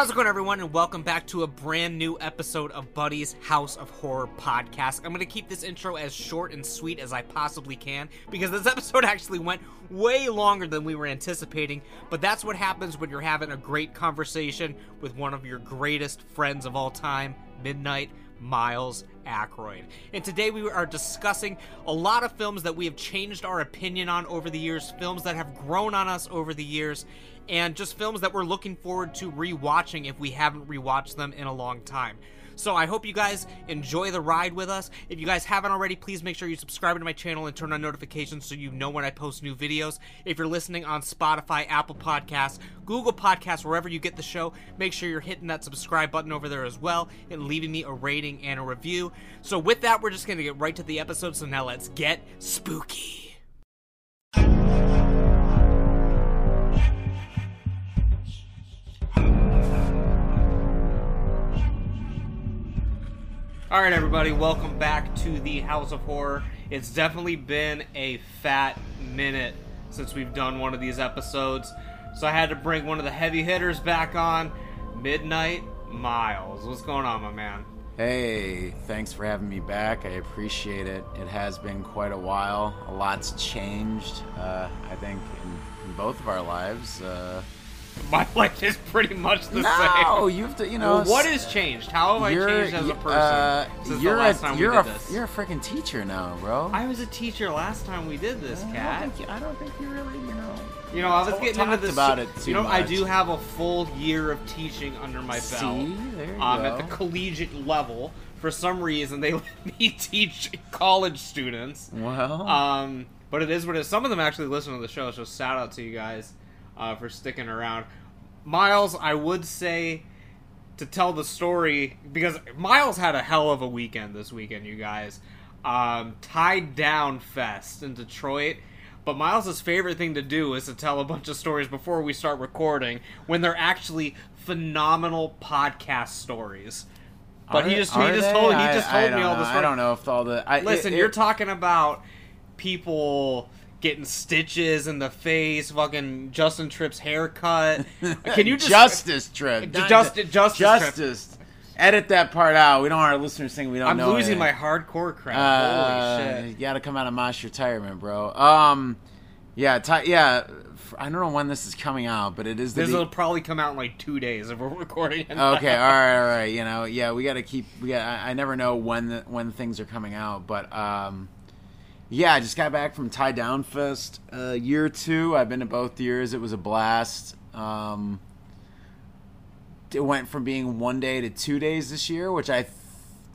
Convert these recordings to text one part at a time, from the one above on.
How's it going, everyone, and welcome back to a brand new episode of Buddy's House of Horror podcast. I'm going to keep this intro as short and sweet as I possibly can because this episode actually went way longer than we were anticipating. But that's what happens when you're having a great conversation with one of your greatest friends of all time, Midnight Miles Ackroyd. And today we are discussing a lot of films that we have changed our opinion on over the years, films that have grown on us over the years, and just films that we're looking forward to rewatching if we haven't rewatched them in a long time. So I hope you guys enjoy the ride with us. If you guys haven't already, please make sure you subscribe to my channel and turn on notifications so you know when I post new videos. If you're listening on Spotify, Apple Podcasts, Google Podcasts, wherever you get the show, make sure you're hitting that subscribe button over there as well and leaving me a rating and a review. So with that, we're just going to get right to the episode. So now let's get spooky. All right, everybody, welcome back to the House of Horror. It's definitely been a fat minute since we've done one of these episodes, so I had to bring one of the heavy hitters back on, Midnight Miles. What's going on, my man? Hey, thanks for having me back. I appreciate it. It has been quite a while. A lot's changed, uh, I think, in, in, both of our lives. Uh, my life is pretty much the no, same. No, you've to, you know. Well, what has changed? How have I changed as a person uh, since you're the last a, time you're we did a, this? You're a freaking teacher now, bro. I was a teacher last time we did this, I cat. I don't think you really, you know. You know, I was getting into this about it You know, I do have a full year of teaching under my belt. See, there you um, go. at the collegiate level. For some reason, they let me teach college students. well, Um, but it is what it is. Some of them actually listen to the show, so shout out to you guys uh, for sticking around. Miles, I would say to tell the story because Miles had a hell of a weekend this weekend, you guys. Um, Tie Down Fest in Detroit. But Miles's favorite thing to do is to tell a bunch of stories before we start recording when they're actually phenomenal podcast stories. But Are- he just he just they? told he I- just I told me don't all the stories. I don't know if all the. I, Listen, it- you're talking about people getting stitches in the face, fucking Justin Tripp's haircut. Can you just justice trip? Ju- just- ju- justice trip. Edit that part out. We don't want our listeners thinking we don't I'm know. losing it. my hardcore crap. Uh, Holy You shit. got to come out of mass retirement, bro. Um, yeah, ti yeah. I don't know when this is coming out, but it is the. This will probably come out in like two days if we're recording. it. okay, all right, all right. You know, yeah, we got to keep. We got. I, I never know when the, when things are coming out, but um, yeah, I just got back from Tie Down Fest. Uh, year two. I've been to both years. It was a blast. Um, it went from being one day to two days this year, which I. Th-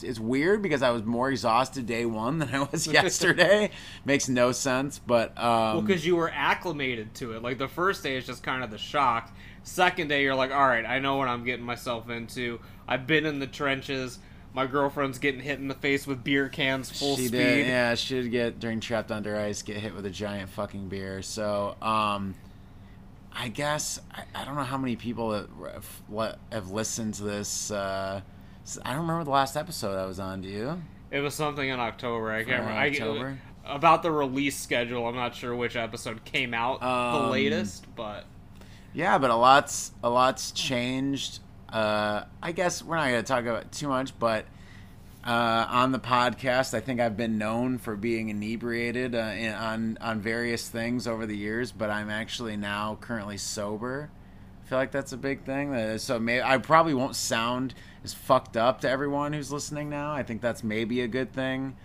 is weird because I was more exhausted day one than I was yesterday. Makes no sense, but um, Well, because you were acclimated to it. Like the first day is just kind of the shock. Second day, you're like, all right, I know what I'm getting myself into. I've been in the trenches. My girlfriend's getting hit in the face with beer cans full she speed. did. Yeah, she did get during Trapped Under Ice get hit with a giant fucking beer. So, um, I guess I, I don't know how many people have, have listened to this. Uh, I don't remember the last episode I was on. Do you? It was something in October. I can't remember. I- October? about the release schedule, I'm not sure which episode came out the Um, latest, but Yeah, but a lot's a lot's changed. Uh, I guess we're not going to talk about too much, but uh, on the podcast, I think I've been known for being inebriated uh, in, on on various things over the years, but I'm actually now currently sober. I feel like that's a big thing. Uh, So may I probably won't sound as fucked up to everyone who's listening now. I think that's maybe a good thing.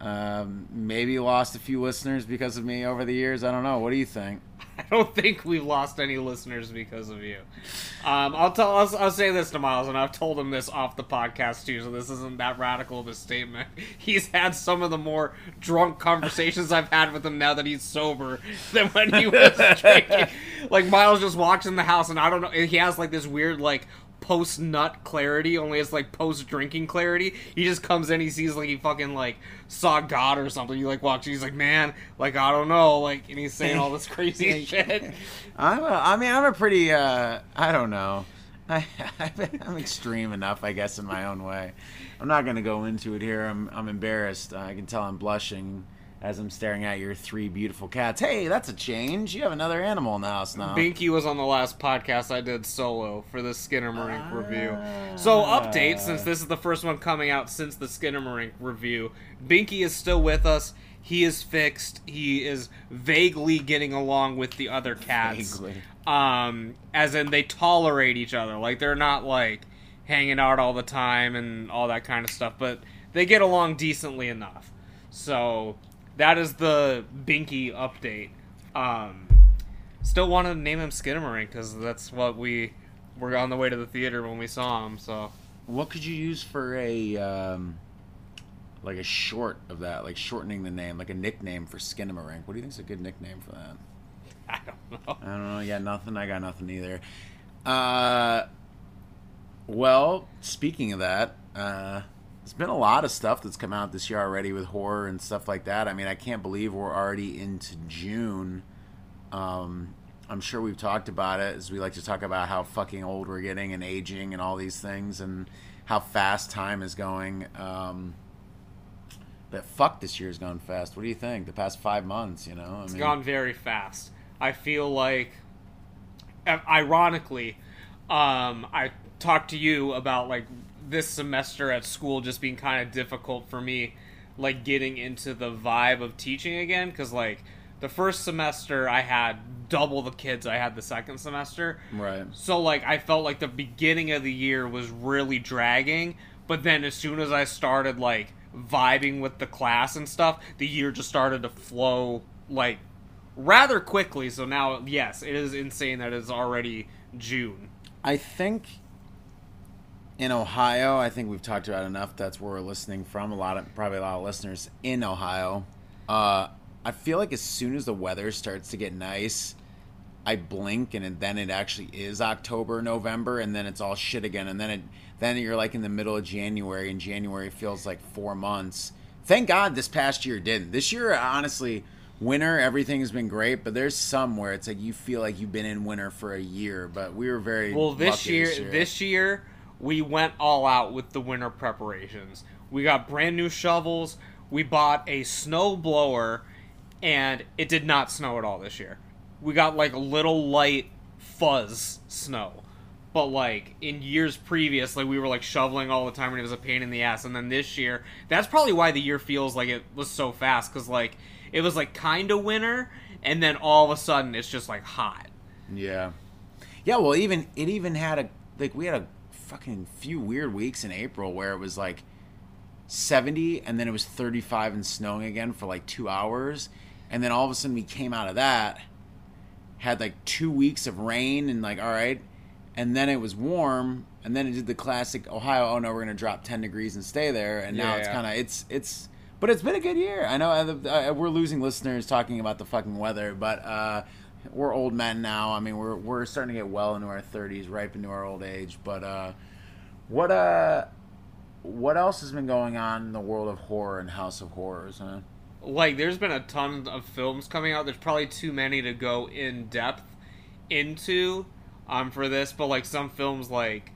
Um, maybe lost a few listeners because of me over the years. I don't know. What do you think? I don't think we've lost any listeners because of you. Um, I'll tell. I'll, I'll say this to Miles, and I've told him this off the podcast too, so this isn't that radical of a statement. He's had some of the more drunk conversations I've had with him now that he's sober than when he was drinking. Like Miles just walks in the house, and I don't know. He has like this weird like post nut clarity, only it's like post drinking clarity. He just comes in, he sees like he fucking like saw God or something. He like walks, he's like, man, like I don't know, like, and he's saying all this crazy shit. I'm a, I mean, I'm a pretty, uh, I don't know. I, I'm extreme enough, I guess, in my own way. I'm not going to go into it here. I'm, I'm embarrassed. I can tell I'm blushing as I'm staring at your three beautiful cats. Hey, that's a change. You have another animal in the house now. Binky was on the last podcast I did solo for the Skinamarink review. So update, since this is the first one coming out since the Skinamarink review, Binky is still with us. He is fixed. He is vaguely getting along with the other cats. Vaguely. Um, as in they tolerate each other. Like they're not like hanging out all the time and all that kind of stuff, but they get along decently enough. So that is the Binky update. Um, still wanted to name him Skinamarink because that's what we were on the way to the theater when we saw him. So What could you use for a um, like a short of that, like shortening the name, like a nickname for Skinamarink? What do you think's a good nickname for that? I don't know. I don't know. Yeah, nothing. I got nothing either. Uh, well, speaking of that, uh, there's been a lot of stuff that's come out this year already with horror and stuff like that. I mean, I can't believe we're already into June. Um, I'm sure we've talked about it as we like to talk about how fucking old we're getting and aging and all these things and how fast time is going. Um, but fuck, this year's gone fast. What do you think? The past five months, you know? I It's gone very fast. I feel like, ironically, um, I talked to you about like this semester at school just being kind of difficult for me, like getting into the vibe of teaching again. Because like the first semester I had double the kids I had the second semester. Right. So like I felt like the beginning of the year was really dragging, but then as soon as I started like vibing with the class and stuff, the year just started to flow like rather quickly. So now, yes, it is insane that it's already June. I think in Ohio, I think we've talked about enough. That's where we're listening from. A lot of probably a lot of listeners in Ohio. Uh, I feel like as soon as the weather starts to get nice, I blink and then it actually is October, November, and then it's all shit again. And then it then you're like in the middle of January, and January feels like four months. Thank God this past year didn't. This year, honestly, winter everything has been great, but there's some where it's like you feel like you've been in winter for a year. But we were very Well, this year, This year. this year we went all out with the winter preparations. We got brand new shovels. We bought a snow blower, and it did not snow at all this year. We got like a little light fuzz snow. But like in years previous, like we were like shoveling all the time and it was a pain in the ass. And then this year, that's probably why the year feels like it was so fast because like it was like kind of winter, and then all of a sudden it's just like hot. Yeah. Yeah, well even it even had a like we had a fucking few weird weeks in April where it was like 70 and then it was 35 and snowing again for like 2 hours and then all of a sudden we came out of that had like 2 weeks of rain and like all right and then it was warm and then it did the classic Ohio oh no we're going to drop 10 degrees and stay there and now Yeah, it's yeah. kind of it's it's but it's been a good year. I know we're losing listeners talking about the fucking weather, but uh, we're old men now. I mean, we're we're starting to get well into our thirties, ripe into our old age. But uh, what uh, what else has been going on in the world of horror and House of Horrors? Huh? like there's been a ton of films coming out there's probably too many to go in depth into um for this but like some films like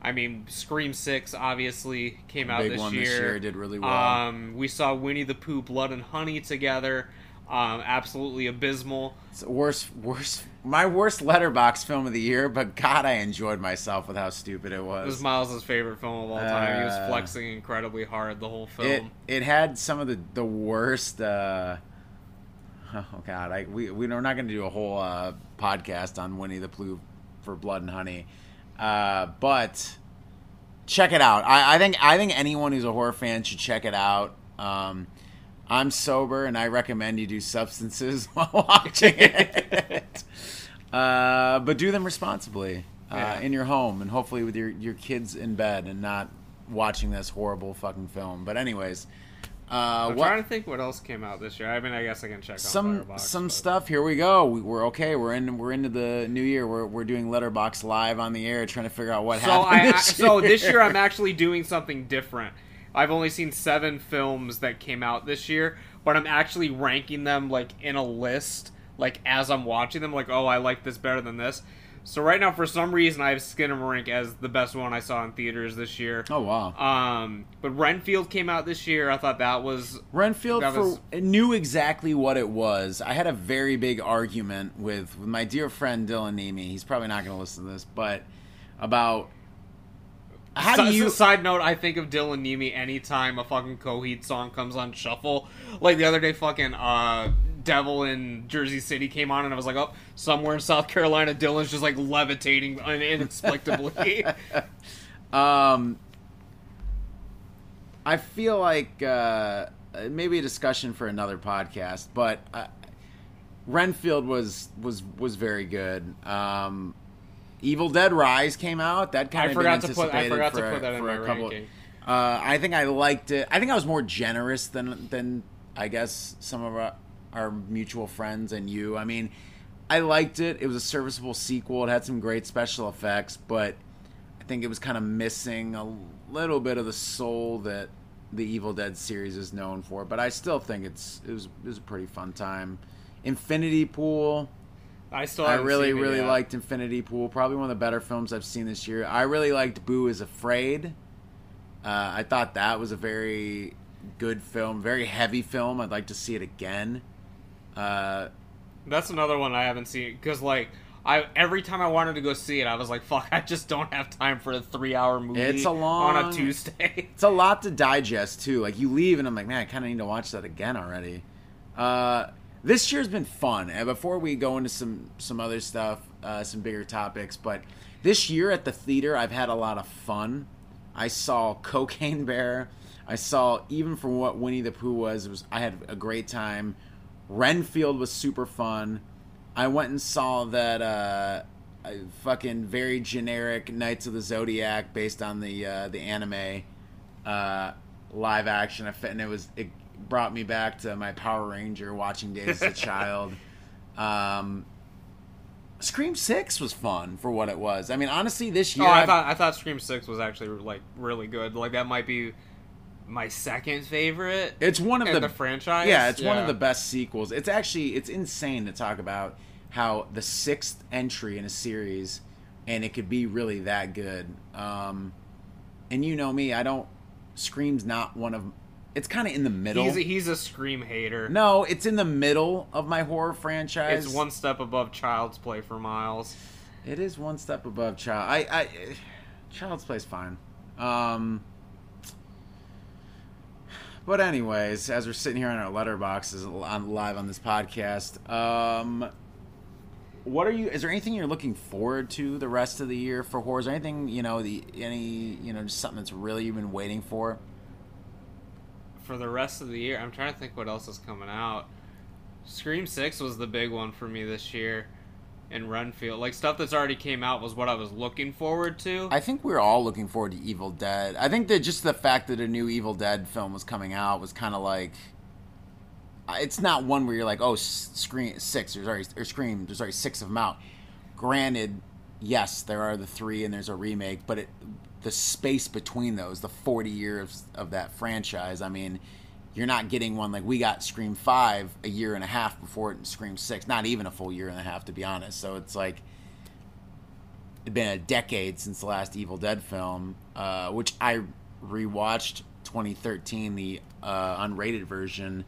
i mean scream 6 obviously came out Big this one year this year did really well. um we saw winnie the pooh blood and honey together um absolutely abysmal It's worst, worst, my worst Letterboxd film of the year. But God, I enjoyed myself with how stupid it was. it was. was miles' favorite film of all time he was Uh, flexing incredibly hard the whole film it it had some of the the worst. Uh, oh God, I we we're not going to do a whole uh, podcast on Winnie the Pooh for Blood and Honey, uh, but check it out. I, I think I think anyone who's a horror fan should check it out. Um, I'm sober, and I recommend you do substances while watching it. uh, but do them responsibly uh, Yeah. in your home, and hopefully with your your kids in bed, and not watching this horrible fucking film. But anyways, uh, i'm what trying to think what else came out this year i mean i guess i can check some Letterboxd, some but- stuff. Here we go. We, we're okay. We're in. We're into the new year. We're we're doing Letterboxd live on the air, trying to figure out what So happened. I, I this so this year I'm actually doing something different. I've only seen seven films that came out this year, but I'm actually ranking them like in a list, like as I'm watching them. Like, oh, I like this better than this. So right now, for some reason, I have Skinamarink as the best one I saw in theaters this year. Oh wow. Um, but Renfield came out this year. I thought that was Renfield That for, was- knew exactly what it was. I had a very big argument with, with my dear friend Dylan Nemi. He's probably not going to listen to this, but about how do Si- you Side note: I think of Dylan Nemi anytime a fucking Coheed song comes on shuffle. Like the other day, fucking uh, Devil in Jersey City came on, and I was like, oh, somewhere in South Carolina, Dylan's just like levitating un- inexplicably. Um, I feel like uh, maybe a discussion for another podcast, but uh, Renfield was was was very good. Um, Evil Dead Rise came out. That kind I of forgot to put- I forgot to put that in my ranking. Uh, I think I liked it. I think I was more generous than than I guess some of our, our mutual friends and you. I mean, I liked it. It was a serviceable sequel. It had some great special effects, but I think it was kind of missing a little bit of the soul that the Evil Dead series is known for. But I still think it's it was it was a pretty fun time. Infinity Pool. I still I really really yet. liked Infinity Pool. Probably one of the better films I've seen this year. I really liked Beau is Afraid. Uh, I thought that was a very good film, very heavy film. I'd like to see it again. Uh, That's another one I haven't seen because like. I, every time I wanted to go see it, I was like, "Fuck! I just don't have time for a three-hour movie It's a long on a Tuesday." it's a lot to digest too. Like you leave and I'm like, man, I kind of need to watch that again already. Uh, this year's been fun. And before we go into some some other stuff, uh, some bigger topics, but this year at the theater, I've had a lot of fun. I saw Cocaine Bear. I saw even from what Winnie the Pooh was, was I had a great time. Renfield was super fun. I went and saw that uh, uh, fucking very generic Knights of the Zodiac based on the uh, the anime uh, live action and it was it brought me back to my Power Ranger watching days as a child. Um, Scream Six was fun for what it was. I mean, honestly, this year Oh, I thought I thought Scream Six was actually like really good. Like that might be my second favorite. It's one of in the, the franchise? Yeah, it's one of the best sequels. It's actually it's insane to talk about how the sixth entry in a series, and it could be really that good. Um, and you know me, I don't. Scream's not one of. It's kind of in the middle. He's a, he's a Scream hater. no, it's in the middle of my horror franchise. it's one step above Child's Play for Miles. It is one step above Child. I, I Child's Play's fine. Um, but anyways, as we're sitting here on our letterboxes on live on this podcast, um, what are you? Is there anything you're looking forward to the rest of the year for horror? Is there anything you know the any you know just something that's really you've been waiting for? For the rest of the year, I'm trying to think what else is coming out. Scream Six was the big one for me this year, and Renfield. Like stuff that's already came out was what I was looking forward to. I think we're all looking forward to Evil Dead. I think that just the fact that a new Evil Dead film was coming out was kind of like. It's not one where you're like, oh, Scream six. There's already or Scream. There's already six of them out. Granted, yes, there are the three, and there's a remake, but it, the space between those, the 40 years of that franchise, I mean, you're not getting one like we got Scream five a year and a half before it Scream six. Not even a full year and a half, to be honest. So it's like it's been a decade since the last Evil Dead film, uh, which I rewatched 2013, the uh, unrated version,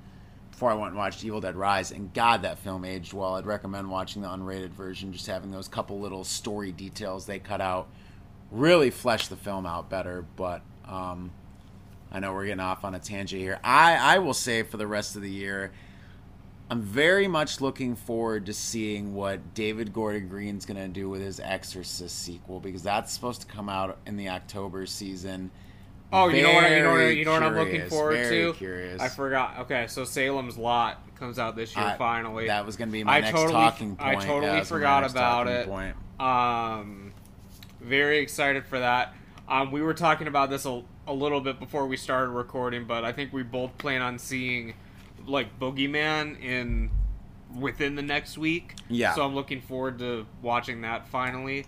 before I went and watched Evil Dead Rise, and God, that film aged well. I'd recommend watching the unrated version, just having those couple little story details they cut out really flesh the film out better. But um, I know we're getting off on a tangent here. I, I will say for the rest of the year, I'm very much looking forward to seeing what David Gordon Green's going to do with his Exorcist sequel because that's supposed to come out in the October season. oh, you know what? You know what? You know what I'm looking forward very to. Curious. I forgot. Okay, so Salem's Lot comes out this year I- finally. That was going to be my I next totally- talking point. I totally Yeah, that was my forgot about it. Point. Um, very excited for that. Um, we were talking about this a, a little bit before we started recording, but I think we both plan on seeing like Boogeyman in within the next week. Yeah. So I'm looking forward to watching that finally.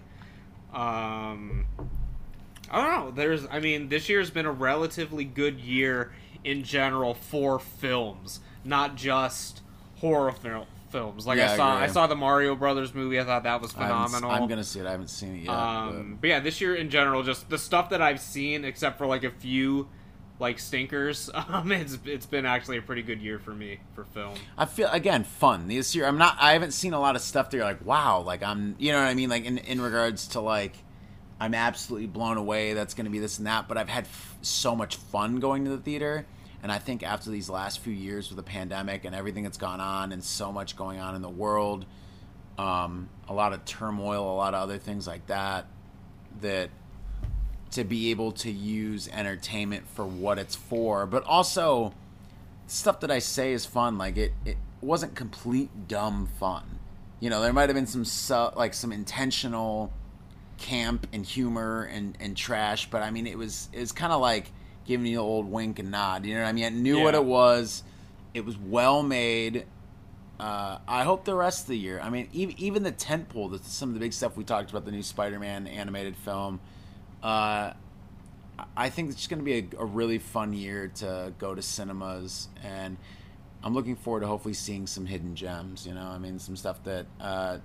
Um, I don't know. There's, I mean, this year's been a relatively good year in general for films, not just horror fil- films. Like Yeah, I I saw, I, agree. saw the Mario Brothers movie. I thought that was I phenomenal. I'm gonna see it. I haven't seen it yet. Um, but yeah, this year in general, just the stuff that I've seen, except for like a few like stinkers, um, it's it's been actually a pretty good year for me for film. I feel again fun this year. I'm not. I haven't seen a lot of stuff that you're like, wow, like I'm. You know what I mean? Like in in regards to like, I'm absolutely blown away. That's gonna be this and that. But I've had f- so much fun going to the theater. And I think after these last few years with the pandemic and everything that's gone on and so much going on in the world, um, a lot of turmoil, a lot of other things like that, that to be able to use entertainment for what it's for, but also stuff that I say is fun. Like it, it wasn't complete dumb fun. You know, there might have been some su- like some intentional camp and humor and, and trash, but I mean, it was it was kind of like giving you the old wink and nod. You know what I mean? I knew what it was. It was well made. Uh, I hope the rest of the year. I mean, even, even the tentpole, the, some of the big stuff we talked about, the new Spider-Man animated film. Uh, I think it's just going to be a, a really fun year to go to cinemas, and I'm looking forward to hopefully seeing some hidden gems. You know, I mean, some stuff that uh,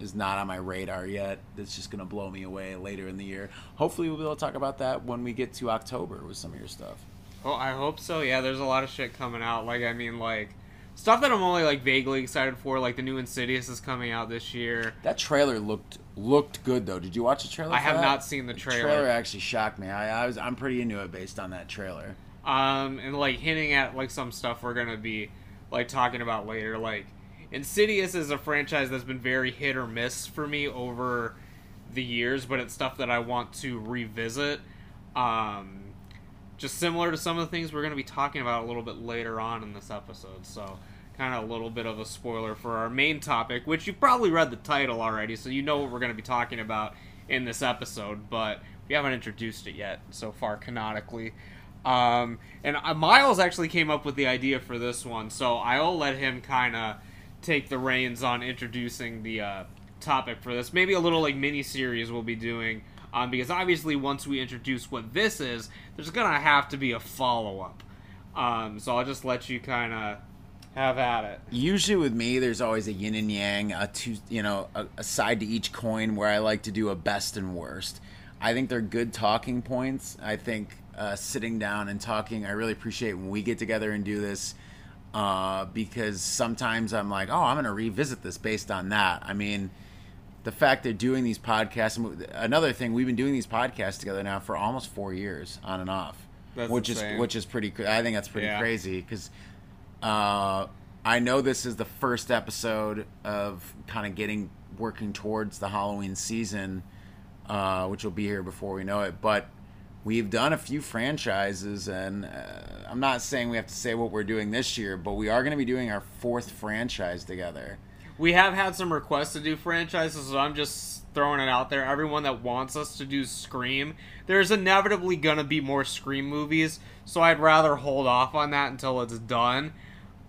is not on my radar yet. That's just going to blow me away later in the year. Hopefully, we'll be able to talk about that when we get to October with some of your stuff. Oh, I hope so. Yeah, there's a lot of shit coming out. Like, I mean, like stuff that I'm only like vaguely excited for. Like the new Insidious is coming out this year. That trailer looked looked good though. Did you watch the trailer? I have that? not seen the trailer. The trailer. actually shocked me. I, I was I'm pretty into it based on that trailer. um, and like hinting at like some stuff we're gonna be like talking about later. Like Insidious is a franchise that's been very hit or miss for me over the years, but it's stuff that I want to revisit. Um, just similar to some of the things we're gonna be talking about a little bit later on in this episode. So. Kind of a little bit of a spoiler for our main topic, which you've probably read the title already, so you know what we're going to be talking about in this episode, but we haven't introduced it yet so far canonically. Um, and uh, Miles actually came up with the idea for this one, so I'll let him kind of take the reins on introducing the uh, topic for this. Maybe a little like mini series we'll be doing, um, because obviously once we introduce what this is, there's gonna have to be a follow up. Um, so I'll just let you kind of have at it. Usually with me, there's always a yin and yang, a two, you know, a, a side to each coin where I like to do a best and worst. I think they're good talking points. I think uh, sitting down and talking, I really appreciate when we get together and do this uh, because sometimes I'm like, oh, I'm going to revisit this based on that. I mean, the fact they're doing these podcasts. Another thing, we've been doing these podcasts together now for almost four years, on and off, That's which insane. is which is pretty. I think that's pretty Yeah. crazy because uh, I know this is the first episode of kind of getting working towards the Halloween season, uh, which will be here before we know it. But we've done a few franchises, and uh, I'm not saying we have to say what we're doing this year, but we are going to be doing our fourth franchise together. We have had some requests to do franchises, so I'm just throwing it out there. Everyone that wants us to do Scream, there's inevitably gonna be more Scream movies, so I'd rather hold off on that until it's done.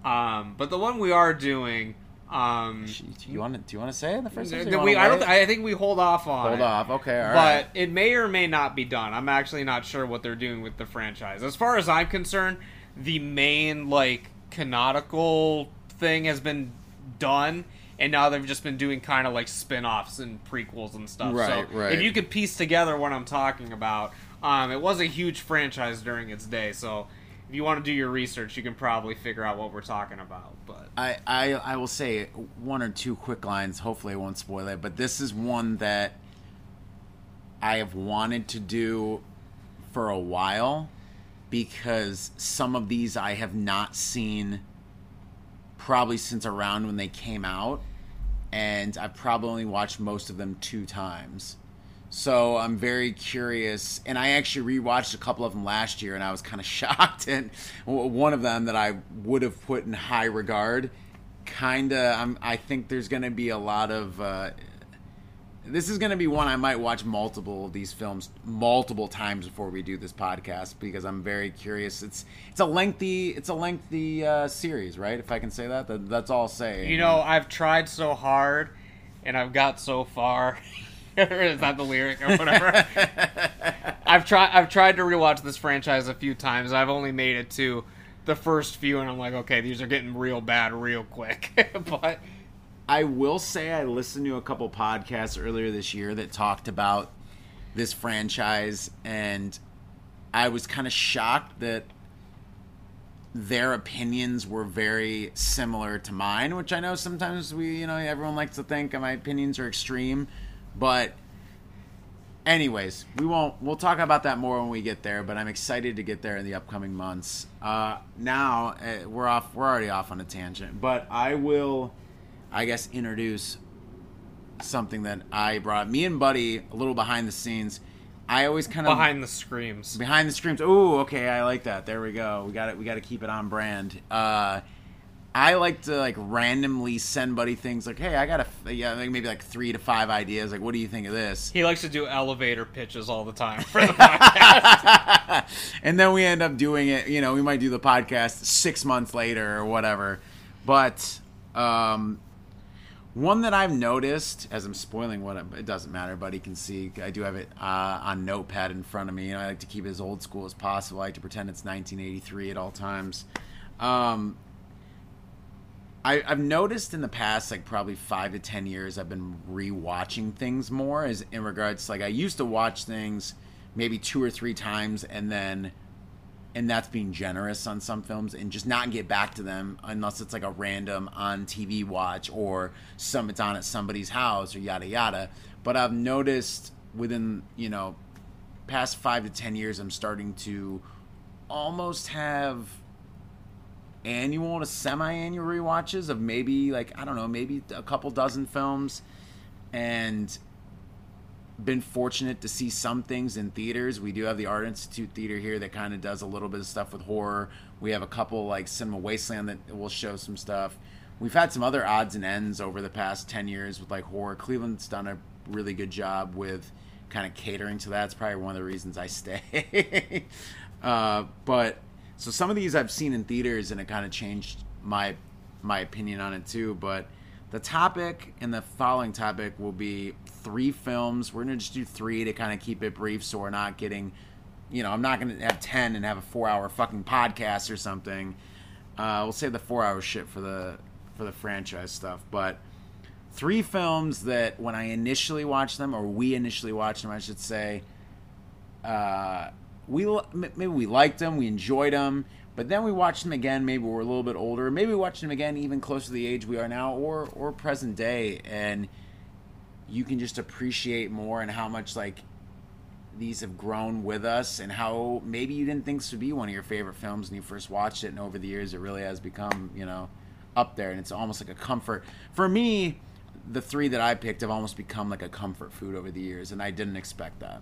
Um, but the one we are doing, um, Do you want to? Do you want to say it the first? th- we, I don't. wait? I think we hold off on. Hold it. off. Okay. All but right. it may or may not be done. I'm actually not sure what they're doing with the franchise. As far as I'm concerned, the main like canonical thing has been done, and now they've just been doing kind of like spin-offs and prequels and stuff. Right, so right. if you could piece together what I'm talking about, um, it was a huge franchise during its day. So if you want to do your research, you can probably figure out what we're talking about. But I, I I will say one or two quick lines. Hopefully, I won't spoil it. But this is one that I have wanted to do for a while because some of these I have not seen probably since around when they came out, and I've probably watched most of them two times. So I'm very curious, and I actually rewatched a couple of them last year, and I was kind of shocked. And one of them that I would have put in high regard, kind of, I think there's going to be a lot of. Uh, this is going to be one I might watch multiple of these films multiple times before we do this podcast because I'm very curious. It's it's a lengthy it's a lengthy uh, series, right? If I can say that, that that's all I'll say. you know, I've tried so hard, and I've got so far. Is that the lyric or whatever? I've tried. I've tried to rewatch this franchise a few times. I've only made it to the first few, and I'm like, okay, these are getting real bad real quick. but I will say I listened to a couple podcasts earlier this year that talked about this franchise, and I was kind of shocked that their opinions were very similar to mine, which I know sometimes we, you know, everyone likes to think my opinions are extreme, but anyways, we won't. We'll talk about that more when we get there. But I'm excited to get there in the upcoming months. Uh, now uh, we're off. We're already off on a tangent, but I will, I guess, introduce something that I brought. Me and Buddy a little behind the scenes. I always kind of Behind the screams. behind the screams. Ooh, okay, I like that. There we go. We got it. We got to keep it on brand. Uh, I like to like randomly send Buddy things like, "Hey, I got a yeah, like maybe like three to five ideas. Like, what do you think of this?" He likes to do elevator pitches all the time for the podcast. and then we end up doing it. You know, we might do the podcast six months later or whatever. But um, one that I've noticed, as I'm spoiling what I'm, it doesn't matter, buddy can see. I do have it uh, on Notepad in front of me. You know, I like to keep it as old school as possible. I like to pretend it's 1983 at all times. Um, I, I've noticed in the past, like probably five to ten years, I've been rewatching things more. As in regards, to, like I used to watch things maybe two or three times, and then, and that's being generous on some films, and just not get back to them unless it's like a random on TV watch or some it's on at somebody's house or yada yada. But I've noticed within you know past five to ten years, I'm starting to almost have annual to semi-annual rewatches of maybe like I don't know, maybe a couple dozen films, and been fortunate to see some things in theaters. We do have the Art Institute Theater here that kind of does a little bit of stuff with horror. We have a couple like Cinema Wasteland that will show some stuff. We've had some other odds and ends over the past ten years with like horror. Cleveland's done a really good job with kind of catering to that. It's probably one of the reasons I stay. uh, but so some of these I've seen in theaters, and it kind of changed my my opinion on it too. But the topic and the following topic will be three films. We're gonna just do three to kind of keep it brief, so we're not getting, you know, I'm not gonna have ten and have a four hour fucking podcast or something. Uh, we'll save the four hour shit for the for the franchise stuff, but three films that when I initially watched them, or we initially watched them, I should say, uh, we maybe we liked them, we enjoyed them, but then we watched them again. Maybe we're a little bit older. Maybe we watched them again, even closer to the age we are now, or or present day, and you can just appreciate more and how much like these have grown with us, and how maybe you didn't think this would be one of your favorite films when you first watched it, and over the years it really has become you know up there, and it's almost like a comfort for me. The three that I picked have almost become like a comfort food over the years, and I didn't expect that.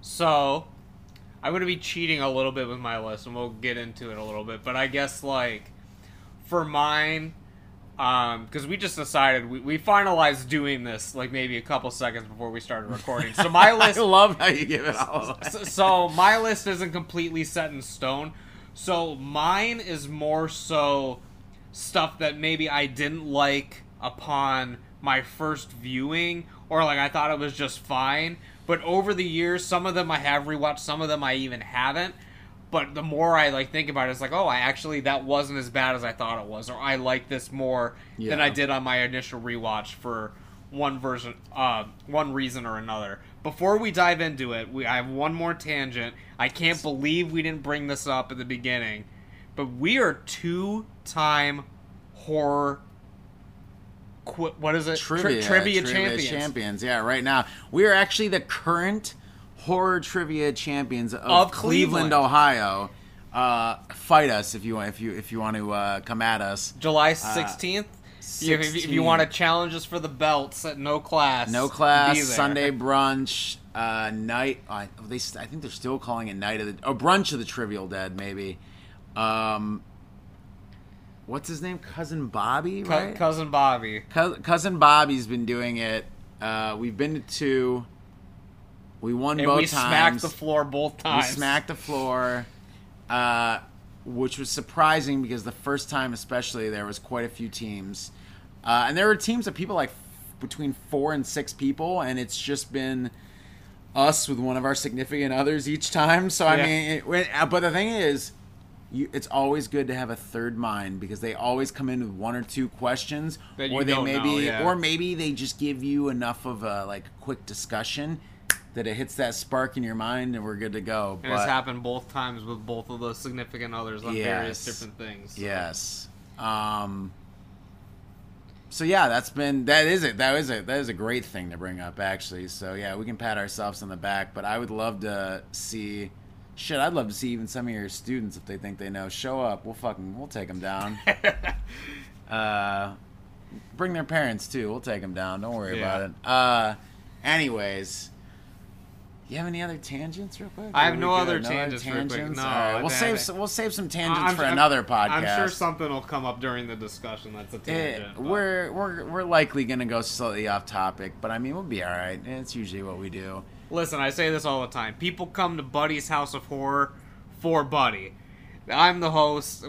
So, I'm going to be cheating a little bit with my list, and we'll get into it a little bit. But I guess, like, for mine, because um, we just decided, we, we finalized doing this, like, maybe a couple seconds before we started recording. So, my list. I love how you give it all so, so, my list isn't completely set in stone. So, mine is more so stuff that maybe I didn't like upon my first viewing, or, like, I thought it was just fine but over the years, some of them I have rewatched, some of them I even haven't. But the more I like think about it, it's like, oh, I actually that wasn't as bad as I thought it was, or I like this more yeah. than I did on my initial rewatch for one version, uh, one reason or another. Before we dive into it, we I have one more tangent. I can't believe we didn't bring this up at the beginning, but we are two-time horror Qu- what is it? Trivia, Tri- trivia, trivia champions. champions. Yeah, right now we are actually the current horror trivia champions of, of Cleveland, Cleveland, Ohio. Uh, fight us if you want if you if you want to uh, come at us. July sixteenth. Uh, if, if, you want to challenge us for the belts at no class, no class, Sunday brunch, uh, night. Uh, they, I think they're still calling it night of the, oh, brunch of the Trivial Dead, maybe. Um, what's his name? Cousin Bobby, right? cousin Bobby. Co- cousin Bobby's been doing it. Uh, we've been to two. We won and both we times. smacked the floor both times. We smacked the floor, uh, which was surprising because the first time, especially, there was quite a few teams, uh, and there were teams of people like f- between four and six people, and it's just been us with one of our significant others each time. So I Yeah. mean, it, uh, but the thing is, you, it's always good to have a third mind because they always come in with one or two questions, or they maybe, know, yeah. or maybe they just give you enough of a like quick discussion that it hits that spark in your mind and we're good to go. And but it's happened both times with both of those significant others on various different things. yes, um, so yeah, that's been that is it. That is it. That is a great thing to bring up actually. So yeah, we can pat ourselves on the back, but I would love to see. Shit, I'd love to see even some of your students if they think they know. Show up, we'll fucking we'll take them down. uh, bring their parents too. We'll take them down. Don't worry Yeah. about it. Uh, anyways, you have any other tangents, real quick? I have no other tangents real quick. No, right, we'll save some, we'll save some tangents I'm- for I'm- another podcast. I'm sure something will come up during the discussion that's a Eh, tangent. but- we're we're we're likely gonna go slightly off topic, but I mean we'll be all right. It's usually what we do. Listen, I say this all the time. People come to Buddy's House of Horror for Buddy. I'm the host.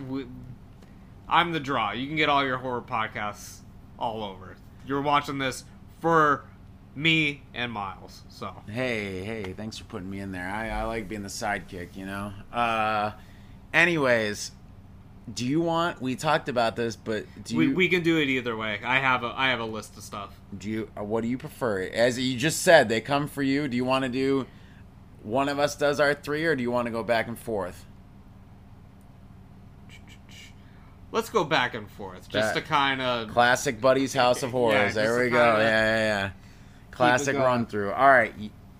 I'm the draw. You can get all your horror podcasts all over. You're watching this for me and Miles. So Hey, hey, thanks for putting me in there. I, I like being the sidekick, you know. Uh, anyways, do you want? We talked about this, but do we, you we can do it either way. I have a I have a list of stuff. do you? uh, What do you prefer? As you just said, they come for you. Do you want to do? One of us does our three, or do you want to go back and forth? Let's go back and forth just That- to kind of Classic Buddy's House of Horrors. Yeah, there we go. Yeah, yeah, yeah. Classic run through. All right.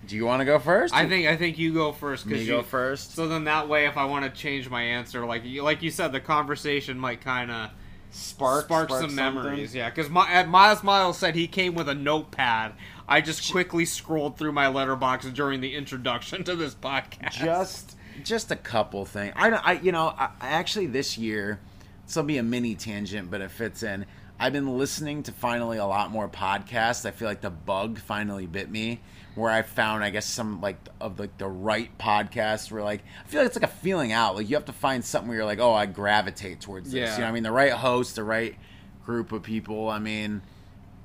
Do you want to go first? I think I think you go first Me because go first. So then that way, if I want to change my answer, like you, like you said, the conversation might kind of spark, spark, spark some something. memories. Yeah, because my, uh, Miles Miles said he came with a notepad. I just quickly scrolled through my Letterboxd during the introduction to this podcast. just just a couple things. I. I you know. I, I actually this year, this will be a mini tangent, but it fits in. I've been listening to finally a lot more podcasts. I feel like the bug finally bit me, where I found I guess some like of like the right podcasts where like I feel like it's like a feeling out. Like you have to find something where you're like, oh, I gravitate towards this. Yeah. You know, what I mean, the right host, the right group of people. I mean,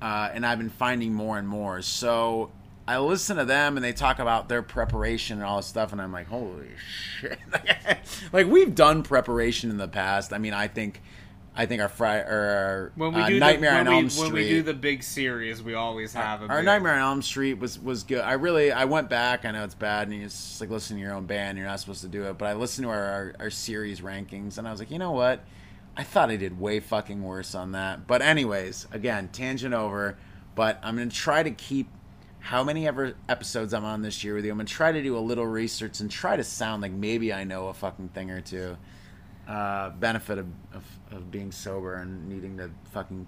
uh, and I've been finding more and more. So I listen to them and they talk about their preparation and all this stuff, and I'm like, holy shit! like we've done preparation in the past. I mean, I think, I think our Fri or our when we uh, do Nightmare the, on when Elm we, Street. when we do the big series, we always have a our big, Nightmare on Elm Street was was good. I really I went back. I know it's bad, and it's just like listening to your own band. You're not supposed to do it, but I listened to our, our our series rankings, and I was like, you know what? I thought I did way fucking worse on that. But anyways, again, tangent over. But I'm gonna try to keep how many ever episodes I'm on this year with you. I'm gonna try to do a little research and try to sound like maybe I know a fucking thing or two. Uh, benefit of, of of being sober and needing to fucking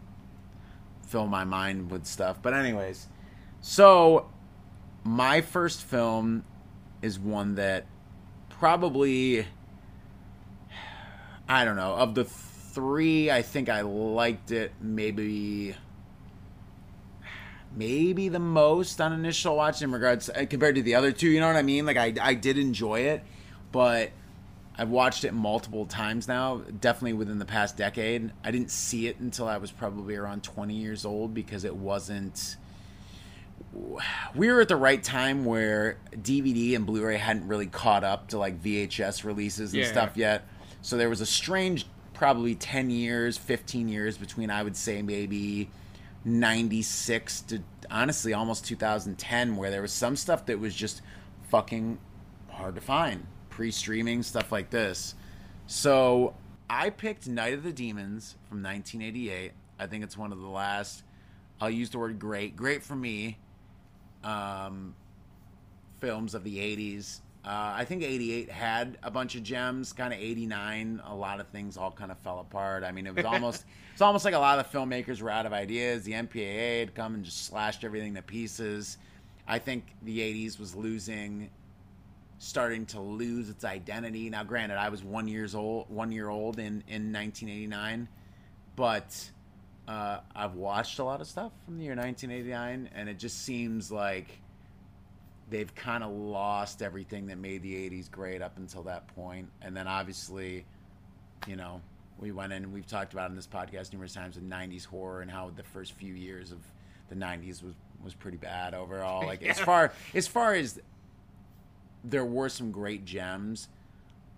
fill my mind with stuff. But anyways, so my first film is one that probably I don't know of the three. I think I liked it maybe maybe the most on initial watch in regards uh, compared to the other two. You know what I mean? Like I I did enjoy it, but I've watched it multiple times now, definitely within the past decade. I didn't see it until I was probably around 20 years old because it wasn't. We were at the right time where DVD and Blu ray hadn't really caught up to like VHS releases and Yeah. stuff yet. So there was a strange, probably 10 years, 15 years between, I would say, maybe 96 to honestly almost 2010, where there was some stuff that was just fucking hard to find pre-streaming stuff like this. So i picked night of the demons from 1988 i think it's one of the last i'll use the word great great for me um, films of the 80s uh, i think 88 had a bunch of gems kind of 89 a lot of things all kind of fell apart. I mean it was almost it's almost like a lot of the filmmakers were out of ideas. The mpaa had come and just slashed everything to pieces. I think the 80s was losing starting to lose its identity. Now, granted, I was one years old, one year old in in 1989, but uh, I've watched a lot of stuff from the year 1989, and it just seems like they've kind of lost everything that made the 80s great up until that point. And then obviously, you know, we went in and we've talked about in this podcast numerous times the 90s horror and how the first few years of the 90s was was pretty bad overall. Like as far as far as there were some great gems,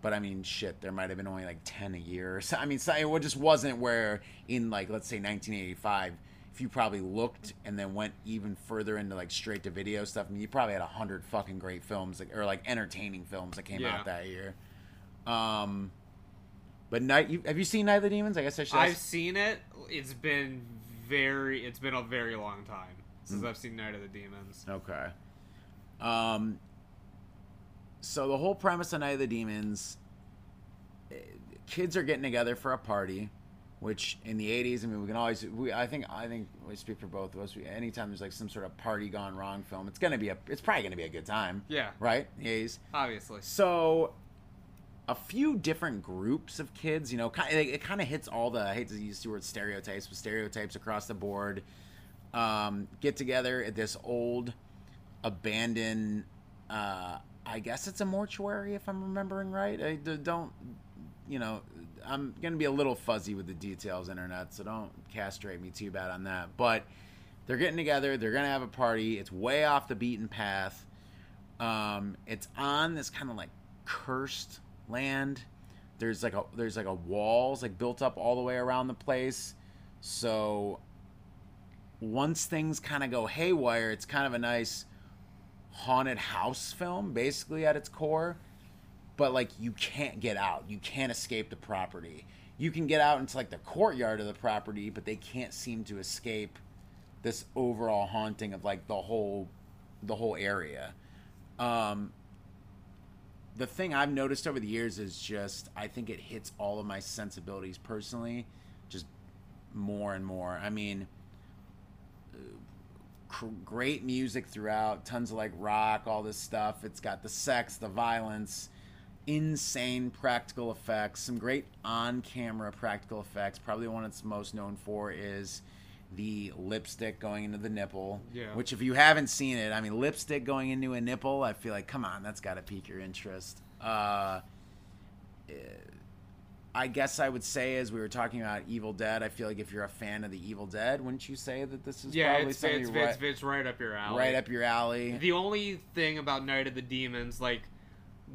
but I mean, shit, there might have been only like ten a year. So I mean, so it just wasn't where in like let's say 1985, if you probably looked and then went even further into like straight to video stuff, I mean, you probably had a hundred fucking great films like, or like entertaining films that came Yeah. out that year. Um, but night, you, have you seen Night of the Demons? I guess I should. I've ask- seen it. It's been very. It's been a very long time since Mm. I've seen Night of the Demons. Okay. Um. So the whole premise of Night of the Demons, eh, kids are getting together for a party, which in the '80s, I mean, we can always. We, I think, I think we speak for both of us. We, anytime there's like some sort of party gone wrong film, it's gonna be a. It's probably gonna be a good time, Yeah, right? The '80s. obviously. So, a few different groups of kids, you know, kind it kind of hits all the. I hate to use the word stereotypes, but stereotypes across the board. Um, get together at this old, abandoned. Uh, I guess it's a mortuary, if I'm remembering right. I don't, you know, I'm gonna be a little fuzzy with the details, internet, so don't castrate me too bad on that. But they're getting together. They're gonna have a party. It's way off the beaten path. Um, it's on this kind of like cursed land. There's like a there's like a walls like built up all the way around the place. So once things kind of go haywire, it's kind of a nice haunted house film basically at its core. But like you can't get out. You can't escape the property. You can get out into like the courtyard of the property, but they can't seem to escape this overall haunting of like the whole the whole area. Um, the thing I've noticed over the years is just I think it hits all of my sensibilities personally, just more and more. I mean, cr- great music throughout, tons of like rock, all this stuff. It's got the sex, the violence, insane practical effects, some great on-camera practical effects. Probably one it's most known for is the lipstick going into the nipple. Yeah. Which, if you haven't seen it, I mean, lipstick going into a nipple, I feel like, come on, that's got to pique your interest. Uh, eh, I guess I would say, as we were talking about Evil Dead, I feel like if you're a fan of the Evil Dead, wouldn't you say that this is Yeah, probably it's something it's, right, it's it's right up your alley. right up your alley? The only thing about Night of the Demons, like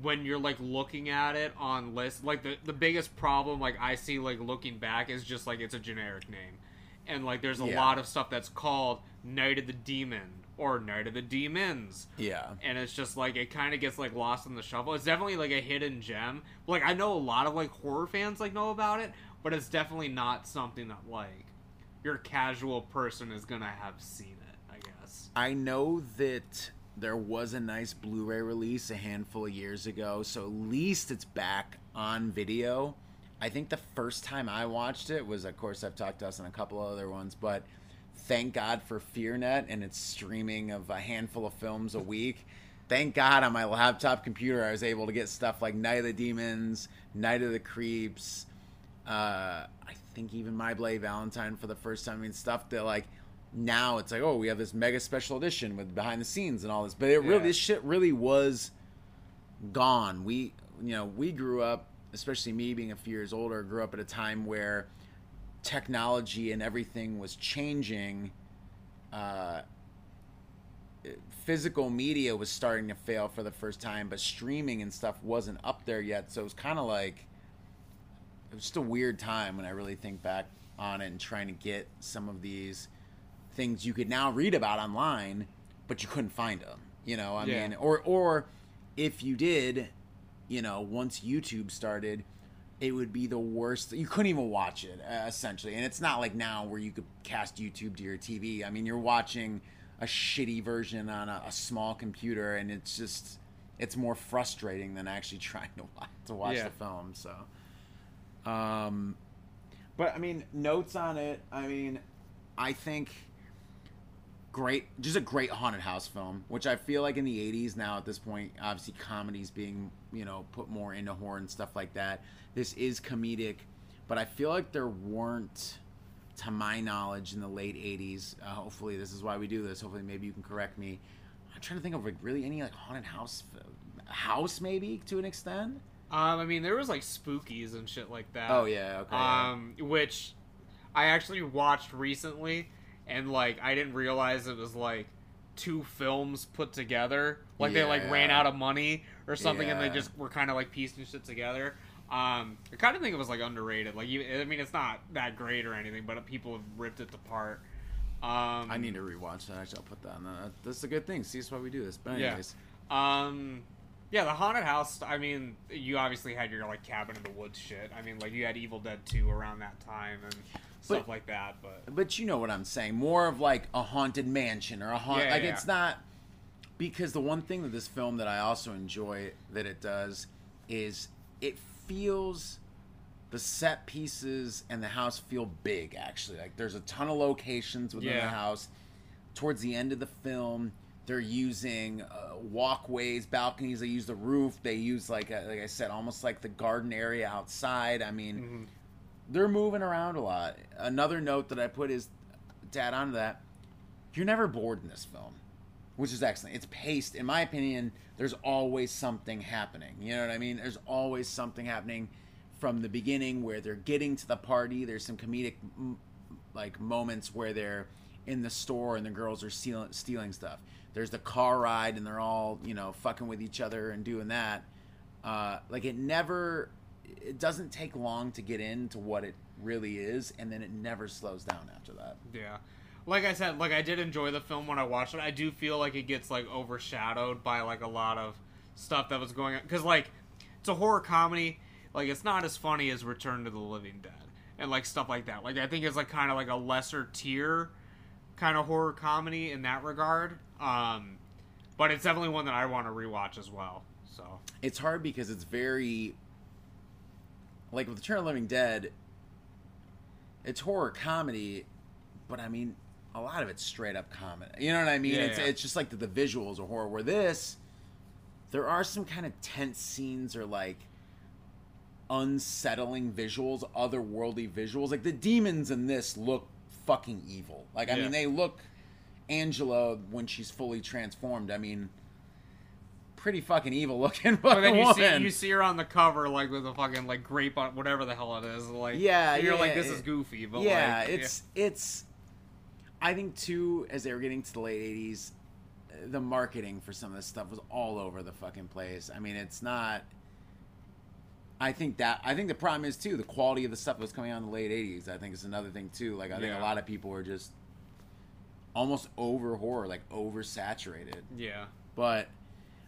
when you're like looking at it on list, like the the biggest problem, like I see, like looking back, is just like it's a generic name, and like there's a Yeah. lot of stuff that's called Night of the Demon or Night of the Demons, yeah. and it's just like it kind of gets like lost in the shuffle. It's definitely like a hidden gem. Like I know a lot of like horror fans like know about it, but it's definitely not something that like your casual person is gonna have seen it. I guess. I know that there was a nice Blu-ray release a handful of years ago, so at least it's back on video. I think the first time I watched it was, of course, I've talked to us on a couple other ones, but thank God for FearNet and its streaming of a handful of films a week. Thank God on my laptop computer I was able to get stuff like Night of the Demons, Night of the Creeps, uh, I think even My Bloody Valentine for the first time. I mean, stuff that like now it's like, oh, we have this mega special edition with behind the scenes and all this. But it really, Yeah. this shit really was gone. We, you know, we grew up, especially me being a few years older, grew up at a time where technology and everything was changing. Uh, physical media was starting to fail for the first time, but streaming and stuff wasn't up there yet. So it was kind of like it was just a weird time when I really think back on it and trying to get some of these things you could now read about online, but you couldn't find them. You know, I Yeah. mean, or or if you did, you know, once YouTube started, it would be the worst. You couldn't even watch it uh, essentially, and it's not like now where you could cast YouTube to your TV. I mean, you're watching a shitty version on a, a small computer, and it's just it's more frustrating than actually trying to watch, to watch Yeah. the film. So, um, but I mean, notes on it. I mean, I think great, just a great haunted house film, which I feel like in the '80s now at this point, obviously comedies being you know put more into horror and stuff like that. This is comedic, but I feel like there weren't, to my knowledge, in the late '80s. Uh, hopefully, this is why we do this. Hopefully, maybe you can correct me. I'm trying to think of like really any like haunted house, house maybe to an extent. Um, I mean, there was like spookies and shit like that. Oh yeah, okay. yeah. Um, which I actually watched recently, and like I didn't realize it was like two films put together. Like they like ran out of money or something, and they just were kind of like piecing shit together. Um, I kind of think it was like underrated. Like, you, I mean, it's not that great or anything, but people have ripped it apart. Um, I need to rewatch that. Actually, I'll put that on. That. That's a good thing. See, that's why we do this. But Yeah. anyways, Um, yeah, the haunted house. I mean, you obviously had your like cabin in the woods shit. I mean, like you had Evil Dead two around that time and stuff But- like that. But but you know what I'm saying. More of like a haunted mansion or a haunt. Yeah, like yeah. it's not because the one thing that this film that I also enjoy that it does is it feels the set pieces and the house feel big. Actually, like there's a ton of locations within the house. Towards the end of the film, they're using uh, walkways, balconies. They use the roof. They use like a, like I said, almost like the garden area outside. I mean, Mhm. They're moving around a lot. Another note that I put is to add on to that, you're never bored in this film, which is excellent. It's paced, in my opinion. There's always something happening. You know what I mean? There's always something happening from the beginning where they're getting to the party. There's some comedic like moments where they're in the store and the girls are stealing stealing stuff. There's the car ride and they're all you know fucking with each other and doing that. Uh, like it never, it doesn't take long to get into what it really is, and then it never slows down after that. yeah, like I said, like I did enjoy the film when I watched it. I do feel like it gets like overshadowed by like a lot of stuff that was going on because like it's a horror comedy. Like it's not as funny as Return to the Living Dead and like stuff like that. Like I think it's like kind of like a lesser tier kind of horror comedy in that regard. Um, but it's definitely one that I want to rewatch as well. So It's hard because it's very like with Return of the Living Dead. It's horror comedy, but I mean, a lot of it's straight up comedy. You know what I mean? Yeah, it's yeah. it's just like the, the visuals are horror. Where this, there are some kind of tense scenes or like unsettling visuals, otherworldly visuals. Like the demons in this look fucking evil. Like I Yeah. mean, they look Angela when she's fully transformed. I mean, pretty fucking evil looking. But then you see you see her on the cover like with a fucking like grape on whatever the hell it is. Like Yeah, you're yeah, like this it- is goofy, but yeah, like, it's it's. I think too, as they were getting to the late '80s, uh, the marketing for some of this stuff was all over the fucking place. I mean, it's not. I think that I think the problem is too the quality of the stuff that was coming out in the late '80s. I think is another thing too. Like I think Yeah. a lot of people were just almost over horror, like oversaturated. yeah. But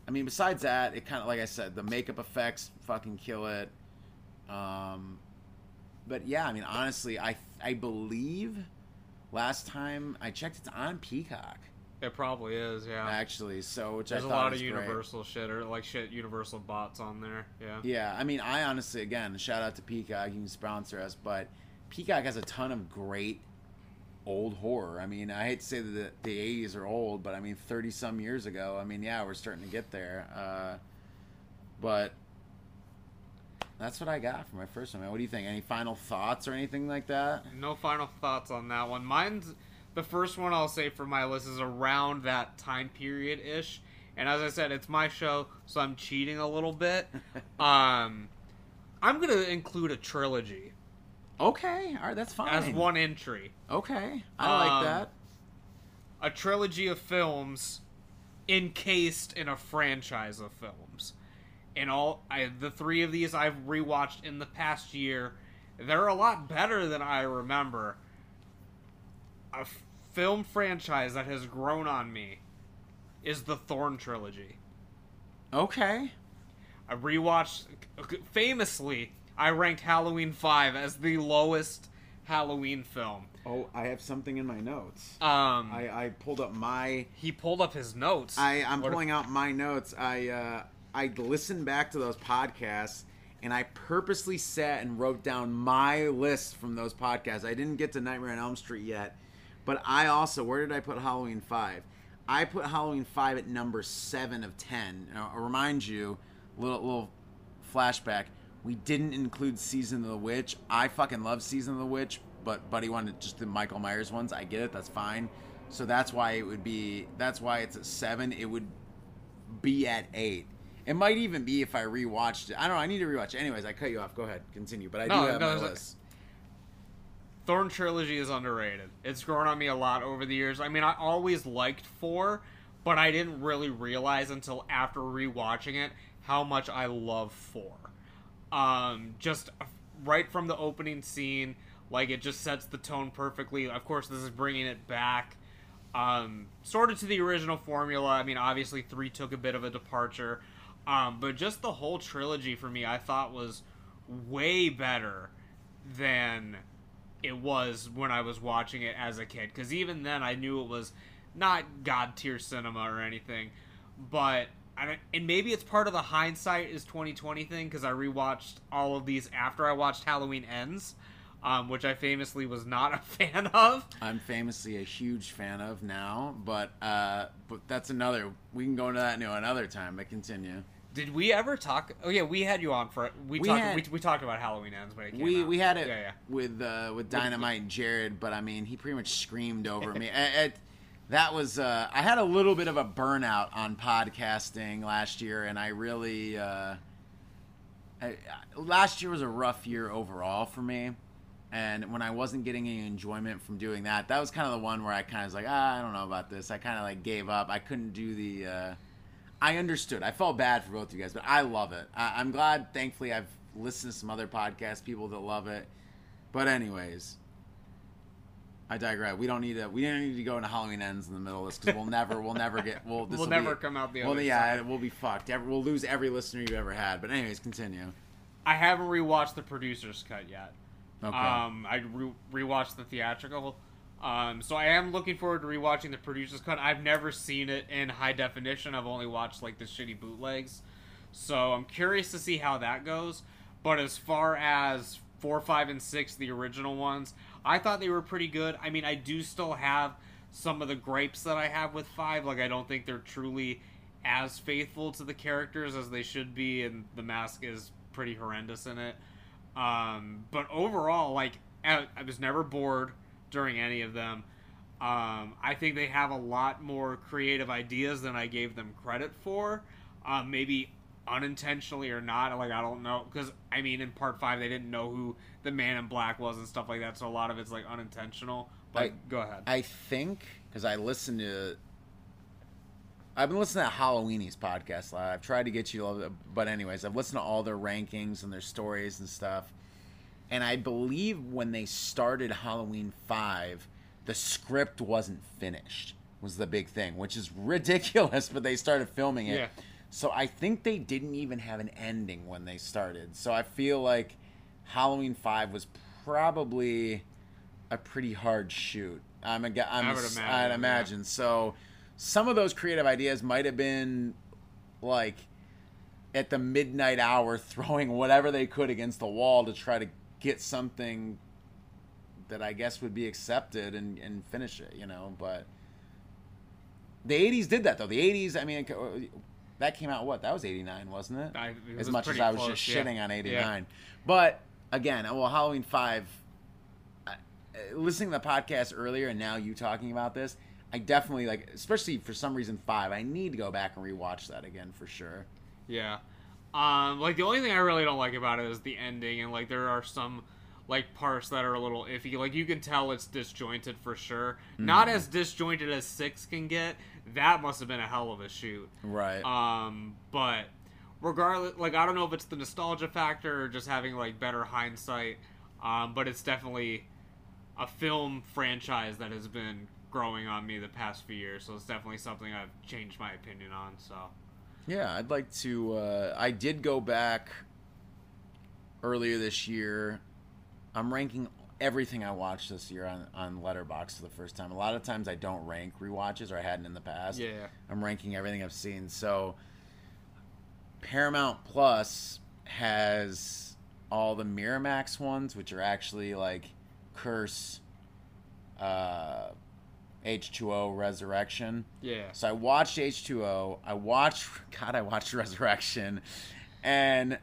I mean, besides that, it kind of like I said, the makeup effects fucking kill it. Um, but yeah, I mean, honestly, I I believe last time I checked, it's on Peacock It probably is, yeah. actually. So which There's I a lot of great. Universal shit or like shit Universal bots on there. Yeah. Yeah, I mean, I honestly, again, shout out to Peacock. You can sponsor us, but Peacock has a ton of great old horror. I mean, I hate to say that the, the 80s are old, but I mean, 30 some years ago, I mean, yeah, we're starting to get there. Uh, but that's what I got for my first one, man. What do you think? Any final thoughts or anything like that? No final thoughts on that one. Mine's the first one I'll say for my list is around that time period ish. And as I said, it's my show, so I'm cheating a little bit. um, I'm gonna include a trilogy Okay, all right, that's fine. as one entry. Okay, I like Um, that. a trilogy of films encased in a franchise of films. And all I, the three of these I've rewatched in the past year. They're a lot better than I remember. A f- film franchise that has grown on me is the Thorn trilogy. Okay. I rewatched famously. I ranked Halloween 5 as the lowest Halloween film. Oh, I have something in my notes. Um I, I pulled up my he pulled up his notes. I, I'm What- pulling out my notes. I uh, I listened back to those podcasts, and I purposely sat and wrote down my list from those podcasts. I didn't get to Nightmare on Elm Street yet, but I also where did I put Halloween Five? I put Halloween Five at number seven of ten. Now, I'll remind you, little little flashback. We didn't include Season of the Witch. I fucking love Season of the Witch, but Buddy wanted just the Michael Myers ones. I get it. That's fine. So that's why it would be. That's why it's at seven. It would be at eight. It might even be if I rewatched it. I don't know. I need to rewatch. it. Anyways, I cut you off. Go ahead. Continue. But I No, do have no, my list. Thorn trilogy is underrated. It's grown on me a lot over the years. I mean, I always liked four, but I didn't really realize until after rewatching it how much I love four. Um, just right from the opening scene, like it just sets the tone perfectly. Of course, this is bringing it back, um, sort of to the original formula. I mean, obviously three took a bit of a departure, um, but just the whole trilogy for me, I thought was way better than it was when I was watching it as a kid. Because even then, I knew it was not god tier cinema or anything, but I and maybe it's part of the hindsight is 2020 thing because I rewatched all of these after I watched Halloween Ends. Um, which I famously was not a fan of. I'm famously a huge fan of now, but uh, but that's another. We can go into that new another time. But continue. Did we ever talk? Oh yeah, we had you on for we, We talked had- we, we talked about Halloween Ends when it came we out. we had it Yeah, yeah. with uh, with Dynamite and Jared, but I mean, he pretty much screamed over me. That was uh, I had a little bit of a burnout on podcasting last year, and I really uh, I, last year was a rough year overall for me. And when I wasn't getting any enjoyment from doing that, that was kind of the one where I kind of was like, ah, I don't know about this. I kind of like gave up. I couldn't do the. Uh, I understood. I felt bad for both of you guys, but I love it. I, I'm glad. Thankfully, I've listened to some other podcasts, people that love it. But anyways, I digress. We don't need to. We don't need to go into Halloween ends in the middle of this because we'll never. We'll never get. We'll. This We'll will never be- come out the well, yeah, side. we'll be fucked. Every, we'll lose every listener you've ever had. But anyways, continue. I haven't rewatched the producer's cut yet. Okay. Um, I re- rewatched the theatrical. Um, so I am looking forward to rewatching the producer's cut. I've never seen it in high definition. I've only watched like the shitty bootlegs. So I'm curious to see how that goes. But as far as four, five, and six, the original ones, I thought they were pretty good. I mean, I do still have some of the gripes that I have with five. Like, I don't think they're truly as faithful to the characters as they should be, and the mask is pretty horrendous in it. Um, but overall, like, I, was never bored during any of them. Um, I think they have a lot more creative ideas than I gave them credit for. Um, maybe unintentionally or not. Like I don't know because I mean in part five they didn't know who the Man in Black was and stuff like that. So a lot of it's like unintentional. But I- go ahead. I think because I listened to. I've been listening to Halloweenies podcast a lot. I've tried to get you, to love it, but anyways, I've listened to all their rankings and their stories and stuff. And I believe when they started Halloween Five, the script wasn't finished. Was the big thing, which is ridiculous. But they started filming it, Yeah. so I think they didn't even have an ending when they started. So I feel like Halloween Five was probably a pretty hard shoot. I'm a, I'm would s- imagine, I'd yeah. imagine. So some of those creative ideas might have been like at the midnight hour throwing whatever they could against the wall to try to get something that I guess would be accepted and, and finish it, you know, but the 80s did that though. The 80s, I mean, it- that came out what? That was 89, wasn't it? I- it as was much as I was close, just yeah. shitting on Yeah. 89. But again, well, Halloween 5, I- uh, listening to the podcast earlier and now you talking about this, I definitely like, especially for some reason, 5, I need to go back and rewatch that again for sure. Yeah. Um, like the only thing I really don't like about it is the ending, and like there are some like parts that are a little iffy. Like you can tell it's disjointed for sure. Not as disjointed as six can get. That must have been a hell of a shoot. Right. Um, but regardless, like I don't know if it's the nostalgia factor or just having like better hindsight. Um, but it's definitely a film franchise that has been growing on me the past few years. So it's definitely something I've changed my opinion on. So Yeah, I'd like to. Uh, I did go back earlier this year. I'm ranking everything I watched this year on on Letterboxd for the first time. A lot of times I don't rank rewatches, or I hadn't in the past. yeah. I'm ranking everything I've seen. So Paramount Plus has all the Miramax ones, which are actually like Curse, uh, H2O, Resurrection. Yeah. So I watched H2O. I watched God, I watched Resurrection, and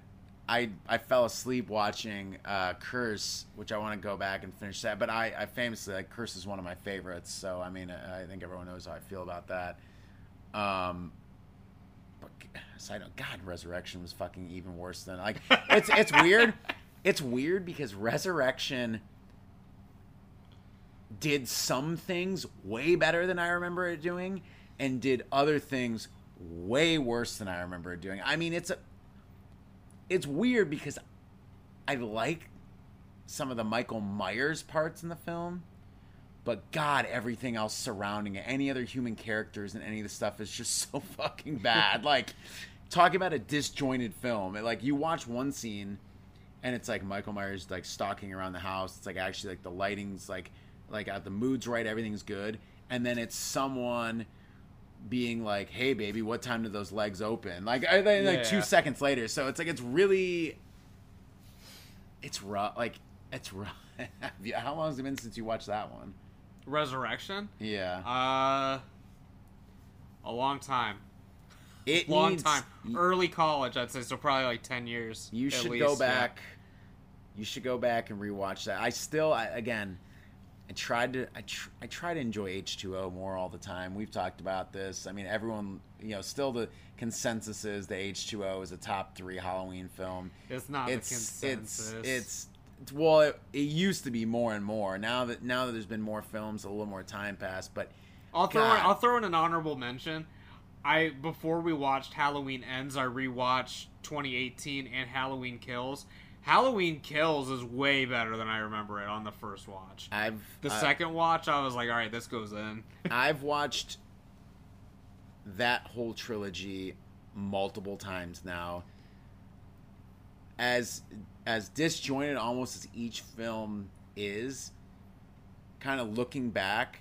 I I fell asleep watching uh, Curse, which I want to go back and finish that. But I, I famously like Curse is one of my favorites. So I mean, I I think everyone knows how I feel about that. Um, but side note, God, Resurrection was fucking even worse than like it's it's weird. It's weird because Resurrection did some things way better than I remember it doing, and did other things way worse than I remember it doing. I mean, it's a it's weird because I like some of the Michael Myers parts in the film, but God, everything else surrounding it, any other human characters and any of the stuff is just so fucking bad. like, talking about a disjointed film. Like, you watch one scene and it's like Michael Myers like stalking around the house. It's like actually like the lighting's like like uh, the mood's right, everything's good, and then it's someone being like, "Hey, baby, what time do those legs open?" Like, I, like Yeah. two seconds later. So it's like it's really, it's rough. Like it's rough. How long has it been since you watched that one? Resurrection. Yeah, Uh, a long time. it Long needs- time. Early college, I'd say. So probably like ten years. You should least, go yeah. back. You should go back and rewatch that. I still, I, again, I tried to, I, tr- I try to enjoy H two O more all the time. We've talked about this. I mean, everyone, you know, still the consensus is the H two O is a top three Halloween film. It's not it's the consensus. it's it's it's well, it, it used to be more and more. Now that now that there's been more films, a little more time passed, but I'll throw in, God. I'll throw in an honorable mention. I before we watched Halloween Ends, I rewatched 2018 and Halloween Kills. Halloween Kills is way better than I remember it on the first watch. I've The I- second watch, I was like, all right, this goes in. I've watched that whole trilogy multiple times now. As as disjointed almost as each film is, kind of looking back,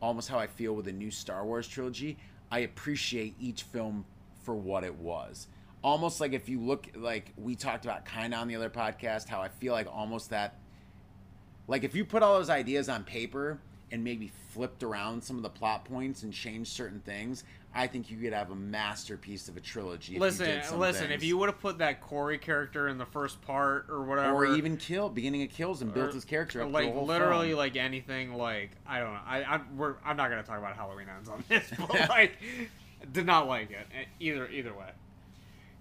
almost how I feel with the new Star Wars trilogy, I appreciate each film for what it was. Almost like if you look like we talked about kind of on the other podcast, how I feel like almost that like if you put all those ideas on paper and maybe flipped around some of the plot points and changed certain things, I think you could have a masterpiece of a trilogy. Listen, listen. things. If you would have put that Corey character in the first part or whatever, or even kill beginning of kills and built his character up like the whole literally film. like anything like I don't know. I I'm, we're, I'm not gonna talk about Halloween ends on this, but like did not like it eh, either either way.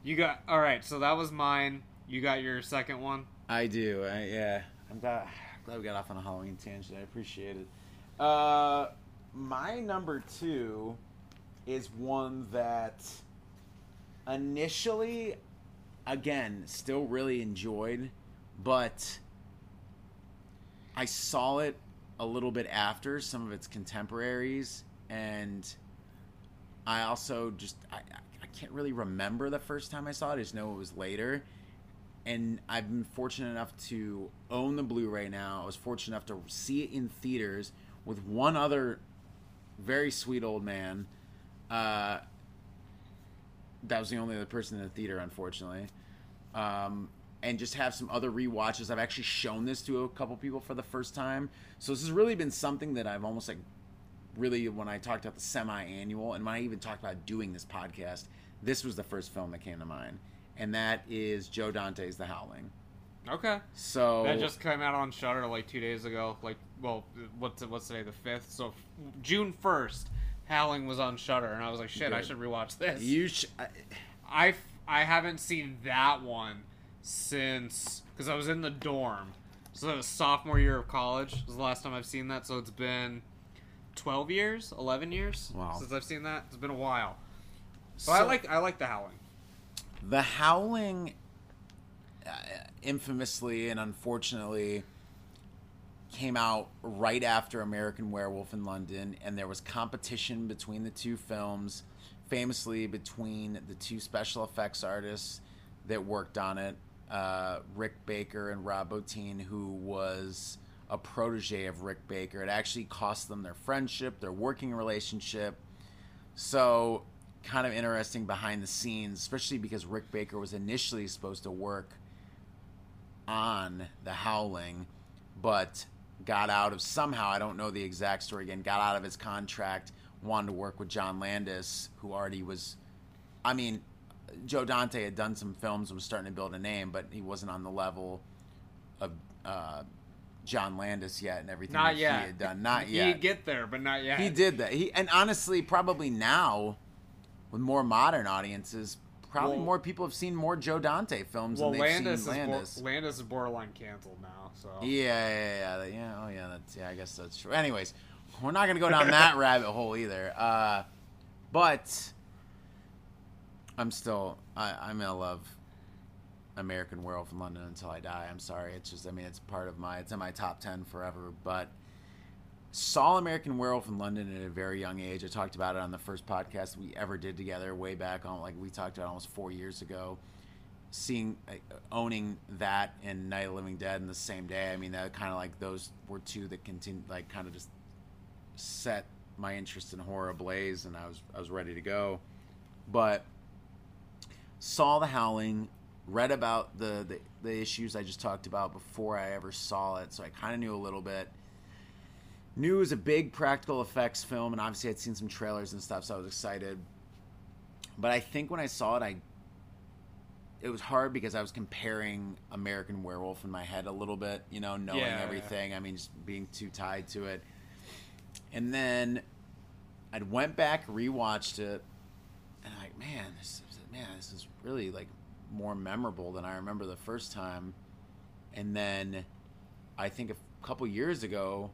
You got all right. So that was mine. You got your second one. I do. I, yeah, I'm glad, glad we got off on a Halloween tangent. I appreciate it. Uh, my number two is one that initially, again, still really enjoyed, but I saw it a little bit after some of its contemporaries, and I also just I, I- can't really remember the first time I saw it. I just know it was later and I've been fortunate enough to own the Blu-ray now. I was fortunate enough to see it in theaters with one other very sweet old man. Uh, that was the only other person in the theater, unfortunately. Um, and just have some other rewatches. I've actually shown this to a couple people for the first time, so this has really been something that I've almost like really when I talked about the semi-annual and when I even talked about doing this podcast, this was the first film that came to mind, and that is Joe Dante's The Howling. Okay. So That just came out on Shudder like two days ago. Like, well, what's what's today? The fifth. So f- June first, Howling was on Shudder, and I was like, shit, I Good. should rewatch this. you sh- I- I I haven't seen that one since because I was in the dorm. So that was sophomore year of college was the last time I've seen that. So it's been twelve years, eleven years Wow. since I've seen that. It's been a while. But I like I like the Howling. The Howling, infamously and unfortunately, came out right after American Werewolf in London, and there was competition between the two films, famously between the two special effects artists that worked on it, uh, Rick Baker and Rob Bottin, who was a protege of Rick Baker. It actually cost them their friendship, their working relationship. So, kind of interesting behind the scenes, especially because Rick Baker was initially supposed to work on The Howling, but got out of somehow, I don't know the exact story again, got out of his contract, wanted to work with John Landis, who already was, I mean, Joe Dante had done some films and was starting to build a name, but he wasn't on the level of uh, John Landis yet and everything Not that yet. he had done. Not yet. He'd get there, but not yet. He did that. He and honestly, probably now, with more modern audiences, probably Well- more people have seen more Joe Dante films Well, than they've Landis seen is, Landis. Bo- Landis is borderline canceled now. So yeah, yeah, yeah, yeah. Oh, yeah. That's yeah. I guess that's true. Anyways, we're not gonna go down that rabbit hole either. Uh, but I'm still I, I'm gonna love American Werewolf in London until I die. I'm sorry. It's just I mean it's part of my it's in my top ten forever. But saw American Werewolf in London at a very young age. I talked about it on the first podcast we ever did together way back on like we talked about almost four years ago. Seeing owning that and Night of Living Dead in the same day. I mean that kind of like those were two that continued like kind of just set my interest in horror ablaze and I was I was ready to go. But saw The Howling, read about the, the, the issues I just talked about before I ever saw it, so I kind of knew a little bit. Knew it was a big practical effects film, and obviously I'd seen some trailers and stuff, so I was excited. But I think when I saw it, I it was hard because I was comparing American Werewolf in my head a little bit, you know, knowing Yeah. everything. I mean, just being too tied to it. And then I went back, rewatched it, and I'm like, man, this is, man, this is really like more memorable than I remember the first time. And then I think a couple years ago,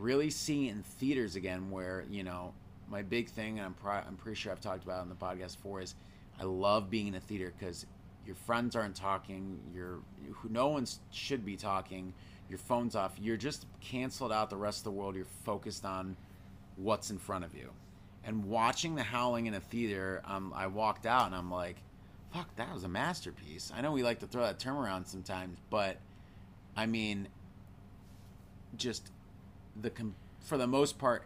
really seeing in theaters again, where you know my big thing, and I'm I'm pretty sure I've talked about on the podcast before, is I love being in a theater because your friends aren't talking, you're who no one should be talking, your phone's off, you're just canceled out the rest of the world. You're focused on what's in front of you. And watching The Howling in a theater, um, I walked out and I'm like, fuck, that was a masterpiece. I know we like to throw that term around sometimes, but I mean, just the for the most part,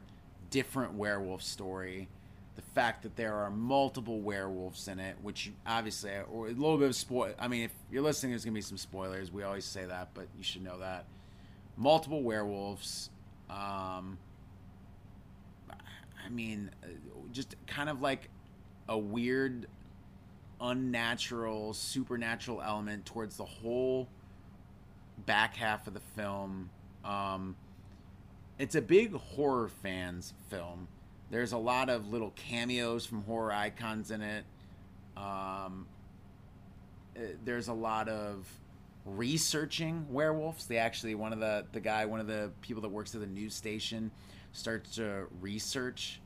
different werewolf story. The fact that there are multiple werewolves in it, which obviously, or a little bit of spoil. I mean, if you're listening, there's gonna be some spoilers. We always say that, but you should know that multiple werewolves. Um, I mean, just kind of like a weird, unnatural, supernatural element towards the whole back half of the film. Um, it's a big horror fans film. There's a lot of little cameos from horror icons in it. Um, uh, there's a lot of researching werewolves. They actually one of the the guy, one of the people that works at the news station, starts to research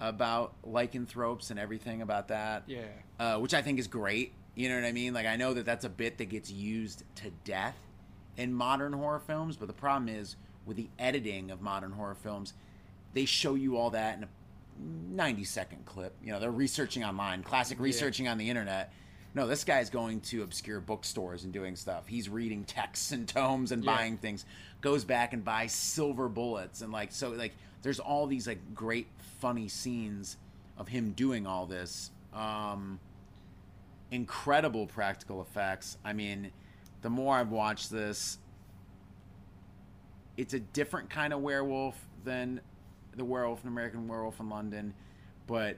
about lycanthropes and everything about that. Yeah. uh, which I think is great. You know what I mean? Like I know that that's a bit that gets used to death in modern horror films, but the problem is with the editing of modern horror films, they show you all that in a 90 second clip. You know, they're researching online, classic researching on the internet. No, this guy's going to obscure bookstores and doing stuff. He's reading texts and tomes and Yeah. buying things. Goes back and buys silver bullets and like so like there's all these like great funny scenes of him doing all this. Um incredible practical effects. I mean, the more I've watched this, it's a different kind of werewolf than the werewolf in American Werewolf in London, but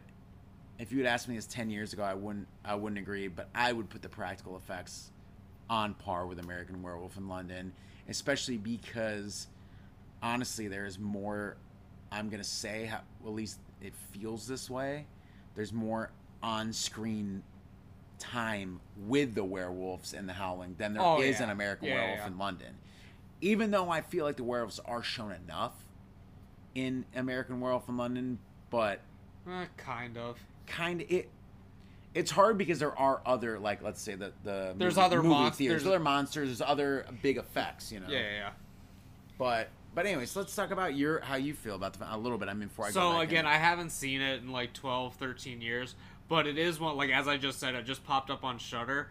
if you had asked me this 10 years ago, I wouldn't I wouldn't agree, but I would put the practical effects on par with American Werewolf in London, especially because honestly there's more I'm going to say how, at least it feels this way. There's more on-screen time with the werewolves in the Howling than there oh, is Oh, yeah. in American Yeah, Werewolf yeah. in London. Even though I feel like the werewolves are shown enough in American Werewolf in London, but Eh, kind of. kind of it. It's hard because there are other like let's say the the There's movie, other movie mon- theaters, there's- other monsters, there's other big effects, you know. Yeah, yeah, yeah. But but anyways, let's talk about your how you feel about the a little bit. I mean, before I go So again, in. I haven't seen it in like 12, 13 years, but it is one like as I just said, it just popped up on Shudder.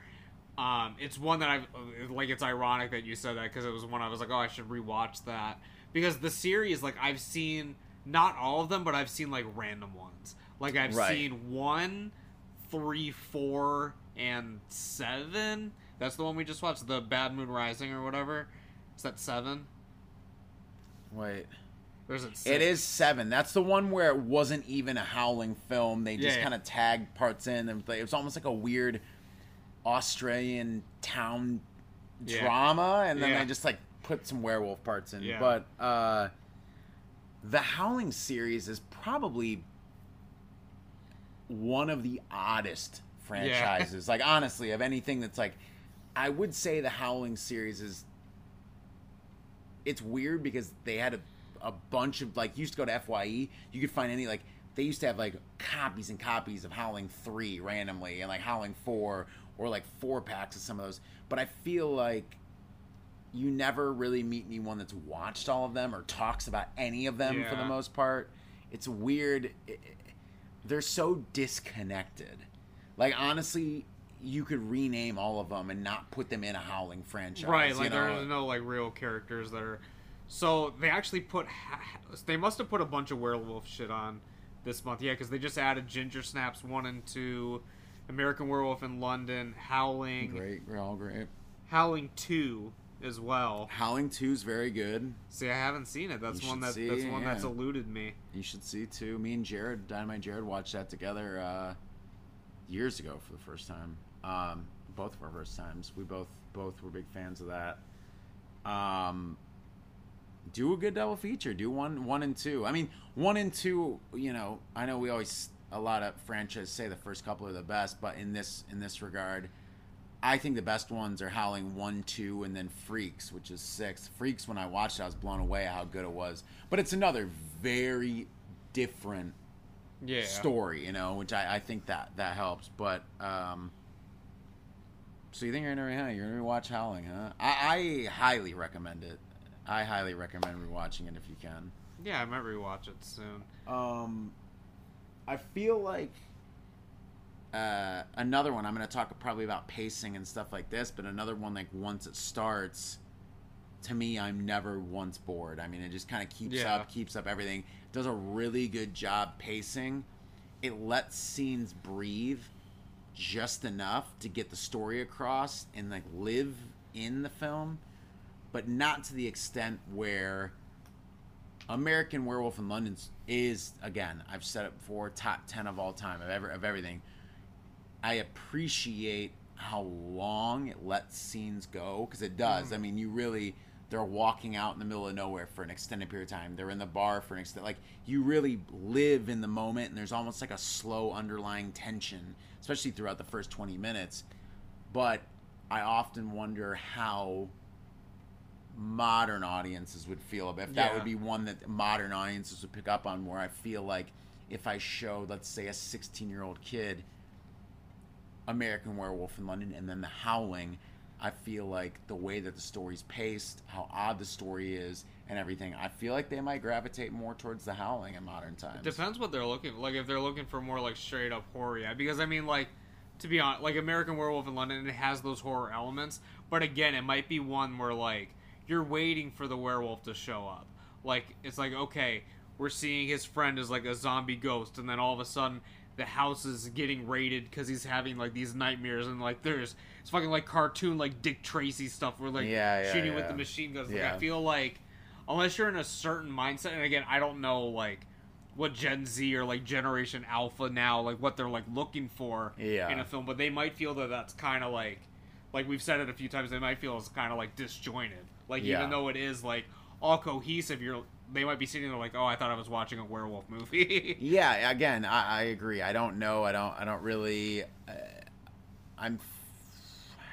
Um, it's one that I've like. It's ironic that you said that because it was one I was like, oh, I should rewatch that because the series like I've seen not all of them, but I've seen like random ones. Like I've Right. seen one, three, four, and seven. That's the one we just watched, the Bad Moon Rising or whatever. Is that seven? wait. Or is it? Six? It is seven. That's the one where it wasn't even a howling film. They just Yeah, yeah. kind of tagged parts in, and it was almost like a weird Australian town Yeah. drama, and then Yeah. they just like put some werewolf parts in. Yeah. But uh, the Howling series is probably one of the oddest franchises. like honestly, of anything that's like, I would say the Howling series is. It's weird because they had a, a bunch of like you used to go to Fye, you could find any like they used to have like copies and copies of Howling Three randomly, and like Howling Four, or like four packs of some of those. But I feel like you never really meet anyone that's watched all of them or talks about any of them for the most part. It's weird. It- it- they're so disconnected. Like honestly, you could rename all of them and not put them in a Howling franchise. right you like know? there's no like real characters that are so they actually put ha- they must have put a bunch of werewolf shit on this month yeah because they just added ginger snaps 1 and 2 american werewolf in london howling Great, we're all great. howling 2 as well Howling Two is very good. see i haven't seen it that's You one should that see, that's one that's eluded me You should see too. Me and Jared, Dynamite Jared, watched that together uh, years ago for the first time. Um, both of our first times. We both both were big fans of that. Um, do a good double feature. Do one one and two. I mean, one and two. You know, I know we always a lot of franchises say the first couple are the best, but in this in this regard, I think the best ones are Howling one, two, and then Freaks, which is six. Freaks, when I watched it, I was blown away at how good it was. But it's another very different yeah story, you know, which I, I think that that helps. But um, so you think you're gonna huh, you're gonna rewatch Howling, huh? I, I highly recommend it. I highly recommend rewatching it if you can. yeah i might rewatch it soon Um, I feel like uh, another one. I'm going to talk probably about pacing and stuff like this, but another one like once it starts, to me, I'm never once bored. I mean, it just kind of keeps Yeah. up, keeps up everything. Does a really good job pacing. It lets scenes breathe just enough to get the story across and like live in the film, but not to the extent where American Werewolf in London is again. I've said it before, top ten of all time of ever of everything. I appreciate how long it lets scenes go because it does. Mm. I mean, you really they're walking out in the middle of nowhere for an extended period of time. They're in the bar for an extent. Like you really live in the moment, and there's almost like a slow underlying tension, especially throughout the first twenty minutes. But I often wonder how modern audiences would feel about if that Yeah. would be one that modern audiences would pick up on where I feel like if I showed let's say a 16 year old kid American Werewolf in London and then The Howling I feel like the way that the story's paced how odd the story is and everything I feel like they might gravitate more towards The Howling in modern times Depends what they're looking like. If they're looking for more like straight up horror, yeah. Because I mean, like to be honest, like American Werewolf in London, it has those horror elements. But again, it might be one where like you're waiting for the werewolf to show up. Like it's like okay, we're seeing his friend as like a zombie ghost, and then all of a sudden the house is getting raided because he's having like these nightmares, and like there's it's fucking like cartoon like Dick Tracy stuff where like Yeah, yeah, shooting with the machine guns. Like Yeah. I feel like unless you're in a certain mindset and again i don't know like what gen z or like generation alpha now like what they're like looking for Yeah. in a film but they might feel that that's kind of like like we've said it a few times they might feel it's kind of like disjointed like Yeah. even though it is like all cohesive you're they might be sitting there like oh i thought i was watching a werewolf movie Yeah, again, I, I agree. I don't know. I don't. I don't really. Uh, I'm.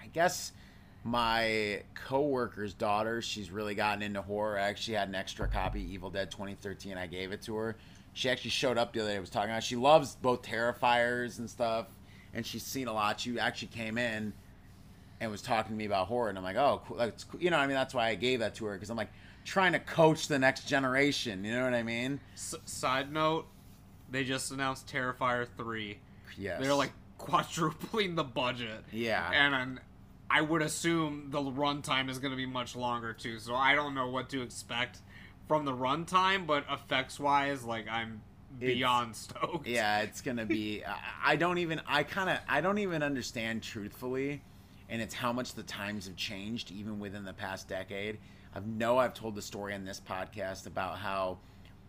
I guess my coworker's daughter. She's really gotten into horror. I actually had an extra copy, Evil Dead 2013. I gave it to her. She actually showed up the other day. I Was talking about. She loves both Terrifiers and stuff, and she's seen a lot. She actually came in and was talking to me about horror, and I'm like, oh, cool. That's cool. You know, what I mean, that's why I gave that to her because I'm like trying to coach the next generation. You know what I mean? S- side note they just announced terrifier 3 Yes. they're like quadrupling the budget Yeah. and um, I would assume the runtime is going to be much longer too. So I don't know what to expect from the runtime, but effects wise, like I'm beyond stoked. yeah it's gonna be I, I don't even i kind of i don't even understand truthfully and it's how much the times have changed even within the past decade. I know i've told the story on this podcast about how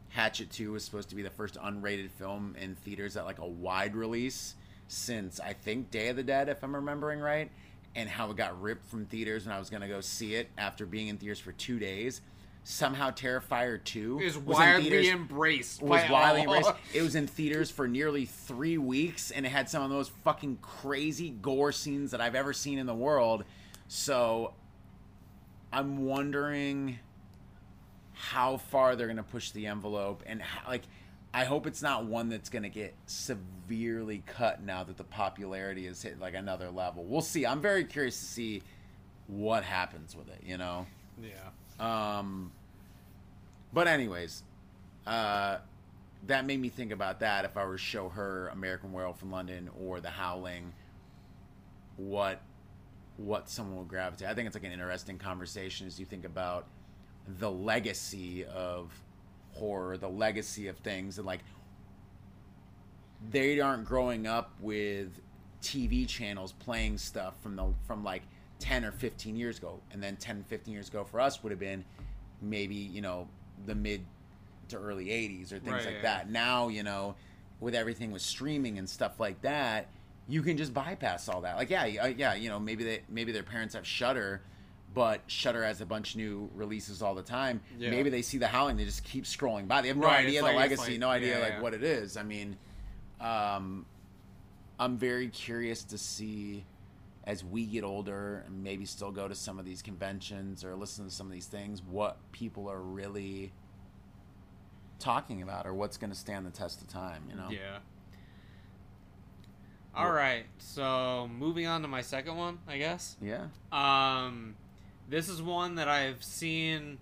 hatchet 2 was supposed to be the first unrated film in theaters at like a wide release since i think day of the dead if i'm remembering right and how it got ripped from theaters and i was gonna go see it after being in theaters for two days somehow terrifier 2 Is was in widely theaters- embraced. was by widely all. embraced. It was in theaters for nearly three weeks, and it had some of the most fucking crazy gore scenes that I've ever seen in the world. So, I'm wondering how far they're going to push the envelope, and how, like, I hope it's not one that's going to get severely cut now that the popularity has hit like another level. We'll see. I'm very curious to see what happens with it, you know. Yeah. Um but anyways, uh that made me think about that if I were to show her American Werewolf in London or The Howling what what someone will gravitate. I think it's like an interesting conversation as you think about the legacy of horror, the legacy of things, and like they aren't growing up with TV channels playing stuff from the from like 10 or 15 years ago. And then 10, 15 years ago for us would have been maybe, you know, the mid to early 80s or things Right, like yeah. that. Now, you know, with everything with streaming and stuff like that, you can just bypass all that. Like, yeah, uh, yeah, you know, maybe they maybe their parents have Shudder, but Shudder has a bunch of new releases all the time. Yeah. Maybe they see the Howling, they just keep scrolling by. They have no Right, idea the like- legacy, like- no idea yeah, like what it is. I mean, um, I'm very curious to see as we get older and maybe still go to some of these conventions or listen to some of these things, what people are really talking about or what's going to stand the test of time, you know? Yeah. All right. So moving on to my second one, I guess. Yeah. Um, this is one that I've seen.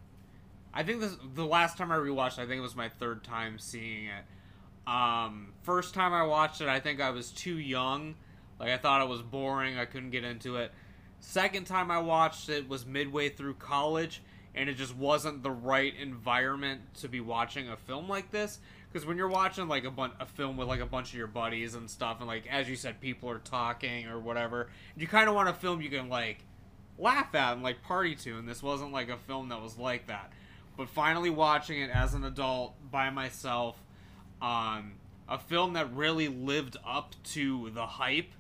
I think this the last time I rewatched. I think it was my third time seeing it. Um, first time I watched it, I think I was too young. Like I thought it was boring. I couldn't get into it. Second time I watched it was midway through college, and it just wasn't the right environment to be watching a film like this. Because when you're watching like a bun- a film with like a bunch of your buddies and stuff, and like as you said, people are talking or whatever, you kind of want a film you can like laugh at and like party to. And this wasn't like a film that was like that. But finally watching it as an adult by myself, um, a film that really lived up to the hype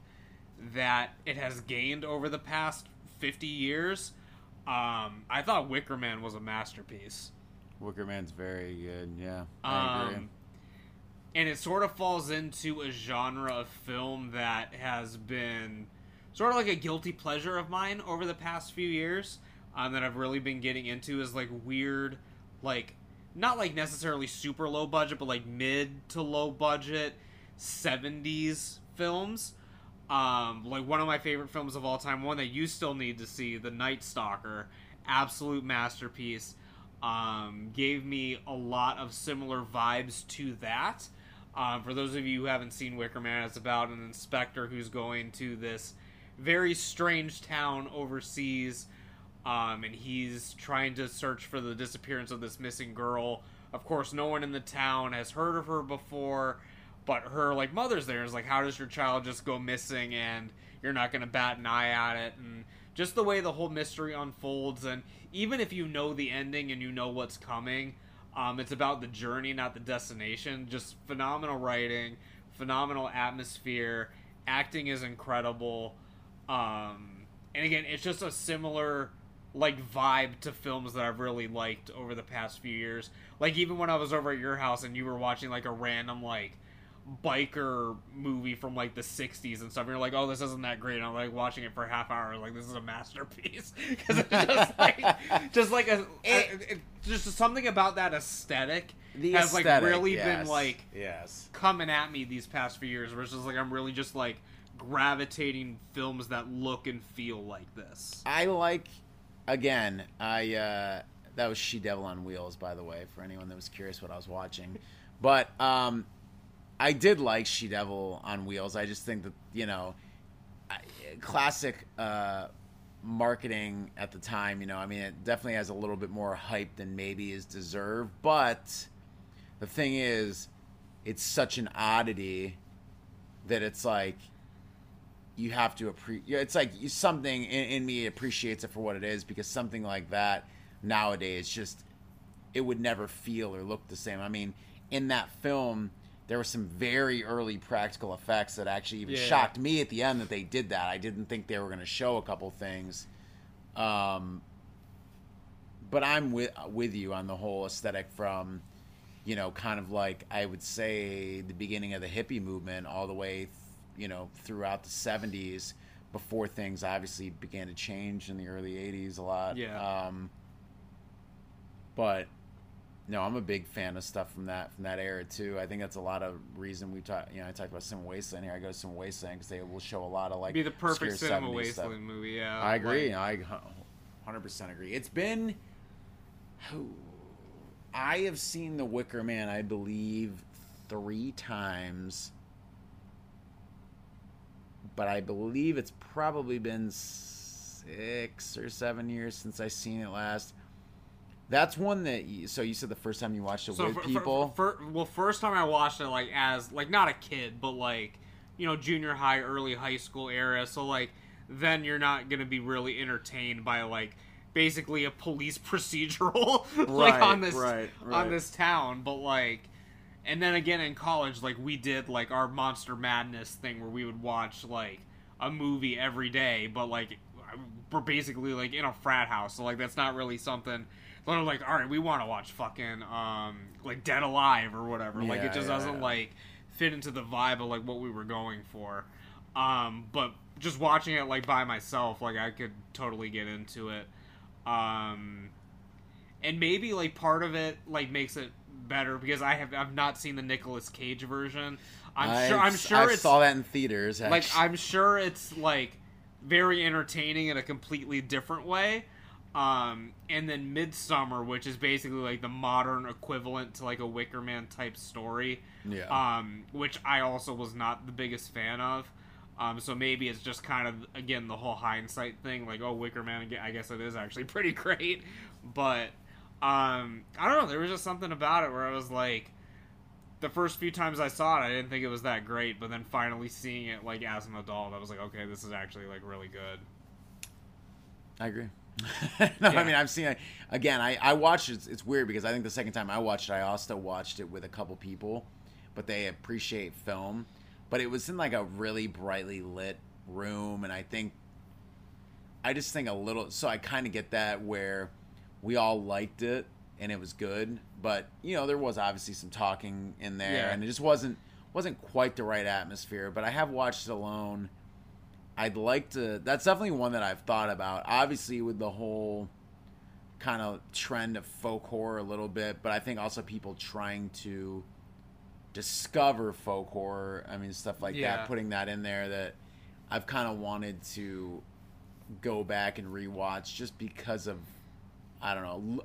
that it has gained over the past 50 years. Um, I thought Wicker Man was a masterpiece. Wicker Man's very good. Yeah. I agree. Um, and it sort of falls into a genre of film that has been sort of like a guilty pleasure of mine over the past few years. Um, that I've really been getting into is like weird, like not like necessarily super low budget, but like mid to low budget '70s films. Um, like one of my favorite films of all time, one that you still need to see, The Night Stalker, absolute masterpiece. Um, gave me a lot of similar vibes to that. Um, for those of you who haven't seen Wicker Man, it's about an inspector who's going to this very strange town overseas, um, and he's trying to search for the disappearance of this missing girl. Of course, no one in the town has heard of her before, but her like mother's there. Is like, how does your child just go missing and you're not going to bat an eye at it? And just the way the whole mystery unfolds, and even if you know the ending and you know what's coming, um, it's about the journey, not the destination. Just phenomenal writing, phenomenal atmosphere. Acting is incredible. Um, and again, it's just a similar like vibe to films that I've really liked over the past few years. Like even when I was over at your house and you were watching like a random like biker movie from like the 60s and stuff. You're like, oh, this isn't that great. And I'm like watching it for a half hour. Like, this is a masterpiece. Because it's just like, just like a, It- a- it- just something about that aesthetic The has like really yes. been like yes. coming at me these past few years versus like I'm really just like gravitating films that look and feel like this. I like again, I uh that was She Devil on Wheels, by the way, for anyone that was curious what I was watching. But um I did like She Devil on Wheels. I just think that, you know, classic uh marketing at the time, you know, I mean it definitely has a little bit more hype than maybe is deserved, but the thing is it's such an oddity that it's like you have to appreciate. It's like something in, in me appreciates it for what it is because something like that nowadays just it would never feel or look the same. I mean, in that film, there were some very early practical effects that actually even Yeah. shocked me at the end that they did that. I didn't think they were going to show a couple things. Um, but I'm with with you on the whole aesthetic from, you know, kind of like I would say the beginning of the hippie movement all the way, th- you know, throughout the '70s before things obviously began to change in the early '80s a lot. Yeah. Um, but no, I'm a big fan of stuff from that from that era too. I think that's a lot of reason we talk. You know, I talked about Cinema Wasteland here. I go to Cinema Wasteland because they will show a lot of like Be the perfect cinema wasteland stuff. movie. Yeah, I agree. Like, I 100% agree. It's been. I have seen The Wicker Man, I believe, three times. But I believe it's probably been six or seven years since I seen it last. That's one that. You, so you said the first time you watched it so with for- for- people. for- well, first time I watched it, like as like not a kid, but like you know junior high, early high school era. So like then you're not gonna be really entertained by like basically a police procedural like Right, on this right, right. on this town. But like, and then again in college, like we did like our Monster Madness thing where we would watch like a movie every day, but like we're basically like in a frat house, so like that's not really something. But I'm like, all right, we want to watch fucking um like Dead Alive or whatever. like it just yeah, doesn't yeah. like fit into the vibe of like what we were going for. Um, but just watching it like by myself, like I could totally get into it. Um, and maybe like part of it like makes it better because I have I've not seen the Nicolas Cage version. I'm sure I'm sure I it's saw that in theaters. like. I'm sure it's like very entertaining in a completely different way. Um, and then Midsommar, which is basically like the modern equivalent to like a Wicker Man type story. Yeah. Um, which I also was not the biggest fan of. Um, so maybe it's just kind of again the whole hindsight thing, like oh Wicker Man, I guess it is actually pretty great, but um, I don't know. There was just something about it where I was like, the first few times I saw it, I didn't think it was that great, but then finally seeing it like as an adult, I was like, okay, this is actually like really good. I agree. no, Yeah. I mean I've seen it again. I I watched it. It's weird because I think the second time I watched it, I also watched it with a couple people, but they appreciate film. But it was in like a really brightly lit room, and I think I just think a little. So I kind of get that where we all liked it and it was good, but you know there was obviously some talking in there, Yeah. and it just wasn't wasn't quite the right atmosphere. But I have watched it alone. I'd like to. That's definitely one that I've thought about. Obviously, with the whole kind of trend of folk horror a little bit, but I think also people trying to discover folk horror. I mean, stuff like Yeah. that. Putting that in there that I've kind of wanted to go back and rewatch just because of I don't know.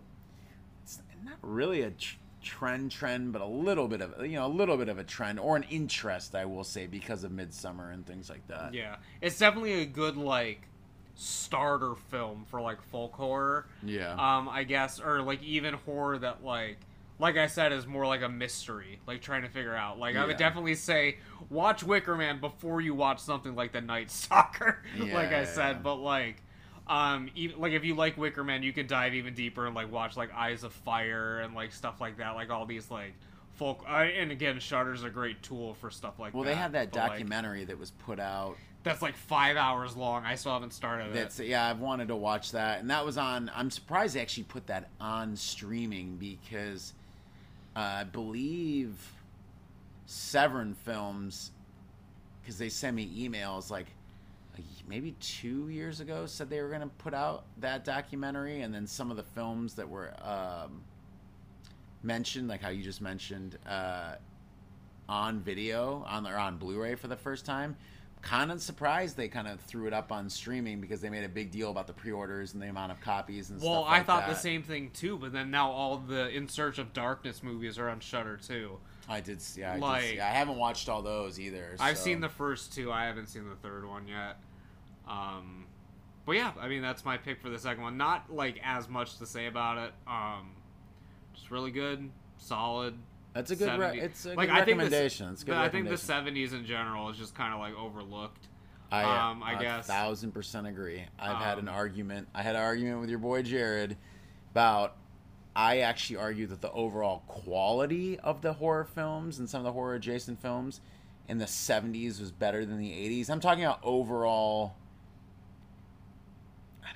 It's not really a tr- trend trend, but a little bit of you know a little bit of a trend or an interest, I will say, because of Midsommar and things like that. Yeah, it's definitely a good like starter film for like folk horror. Yeah. Um, I guess, or like even horror that like, like I said, is more like a mystery, like trying to figure out. Like I would definitely say watch Wicker Man before you watch something like The Night Stalker. Yeah, like I yeah, said, yeah. but like. Um, even, like if you like Wicker Man, you could dive even deeper and like watch like Eyes of Fire and like stuff like that, like all these like folk. Uh, and again, Shudder's a great tool for stuff like that. well, they had that but, like, documentary that was put out that's like five hours long. I still haven't started That's it. yeah, I've wanted to watch that, and that was on. I'm surprised they actually put that on streaming because uh, I believe Severin Films, because they send me emails like maybe two years ago, said they were going to put out that documentary, and then some of the films that were um, mentioned, like how you just mentioned, uh, on video on or on Blu-ray for the first time. Kind of surprised they kind of threw it up on streaming because they made a big deal about the pre-orders and the amount of copies and Well, stuff. I like thought the same thing too, but then now all the In Search of Darkness movies are on Shudder too. I did. See, I, like- did see, I haven't watched all those either. I've so- seen the first two. I haven't seen the third one yet. Um, but yeah, I mean that's my pick for the second one. Not like as much to say about it. Um, just really good, solid. That's a good. Re- it's a like, good I think the- recommendation. it's good. I think the '70s in general is just kind of like overlooked. I, um, I a guess. thousand percent agree. I've had an Um, argument. I had an argument with your boy Jared about. I actually argue that the overall quality of the horror films and some of the horror adjacent films in the '70s was better than the '80s. I'm talking about overall.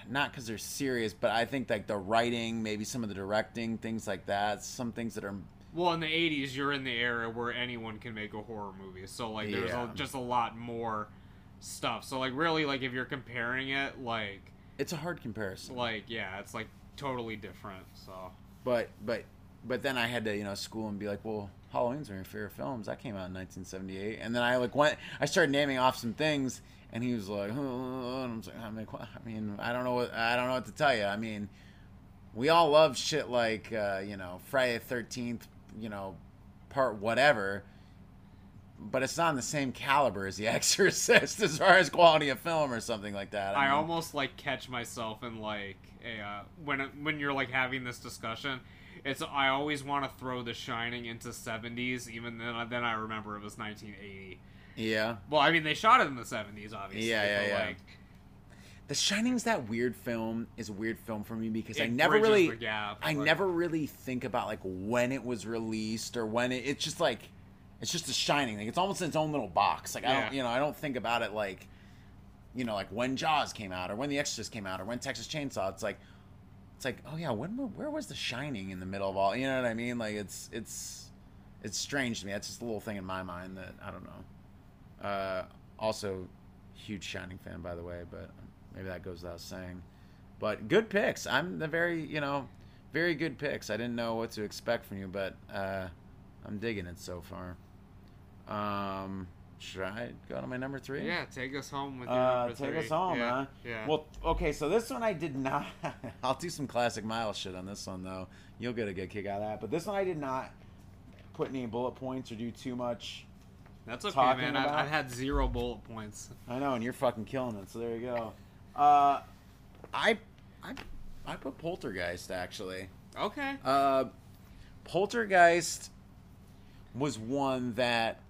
Not because they're serious, but I think like the writing, maybe some of the directing, things like that. Some things that are Well, in the '80s, you're in the era where anyone can make a horror movie, so like there's Yeah. a, just a lot more stuff. So like really, like if you're comparing it, like it's a hard comparison. like yeah, it's like totally different. So but but but then I had to, you know, school and be like, well, Halloween's one of your favorite films. That came out in 1978. And then I like went, I started naming off some things, and he was like, oh, and I'm like, I mean, I don't know what, I don't know what to tell you. I mean, we all love shit like, uh, you know, Friday the 13th, you know, part whatever. But it's not in the same caliber as The Exorcist as far as quality of film or something like that. I, mean, almost like catch myself in like a uh, when when you're like having this discussion. It's I always want to throw The Shining into 70s, even then then I remember it was 1980. Yeah. Well, I mean they shot it in the 70s, obviously. Yeah, yeah, yeah. Like, The Shining's that weird film is a weird film for me because I never really gap, I like- never really think about like when it was released or when it it's just like it's just a shining like It's almost in its own little box. Like I don't you know, I don't think about it like you know, like when Jaws came out or when The Exorcist came out or when Texas Chainsaw. It's like it's like, oh yeah, when where was The Shining in the middle of all you know what I mean? Like it's it's it's strange to me. That's just a little thing in my mind that I don't know. Uh also huge Shining fan by the way, but maybe that goes without saying. But good picks. I'm the very, you know, very good picks. I didn't know what to expect from you, but uh, I'm digging it so far. Um, should I go to my number three? yeah, take us home with your Uh, number take three. us home, yeah. huh? Yeah. Well, okay, so this one I did not. I'll do some classic Miles shit on this one though. You'll get a good kick out of that. But this one I did not put any bullet points or do too much. That's okay, man. I, about- I had zero bullet points. I know, and you're fucking killing it. So there you go. Uh, I, I, I put Poltergeist actually. Okay. Uh, Poltergeist was one that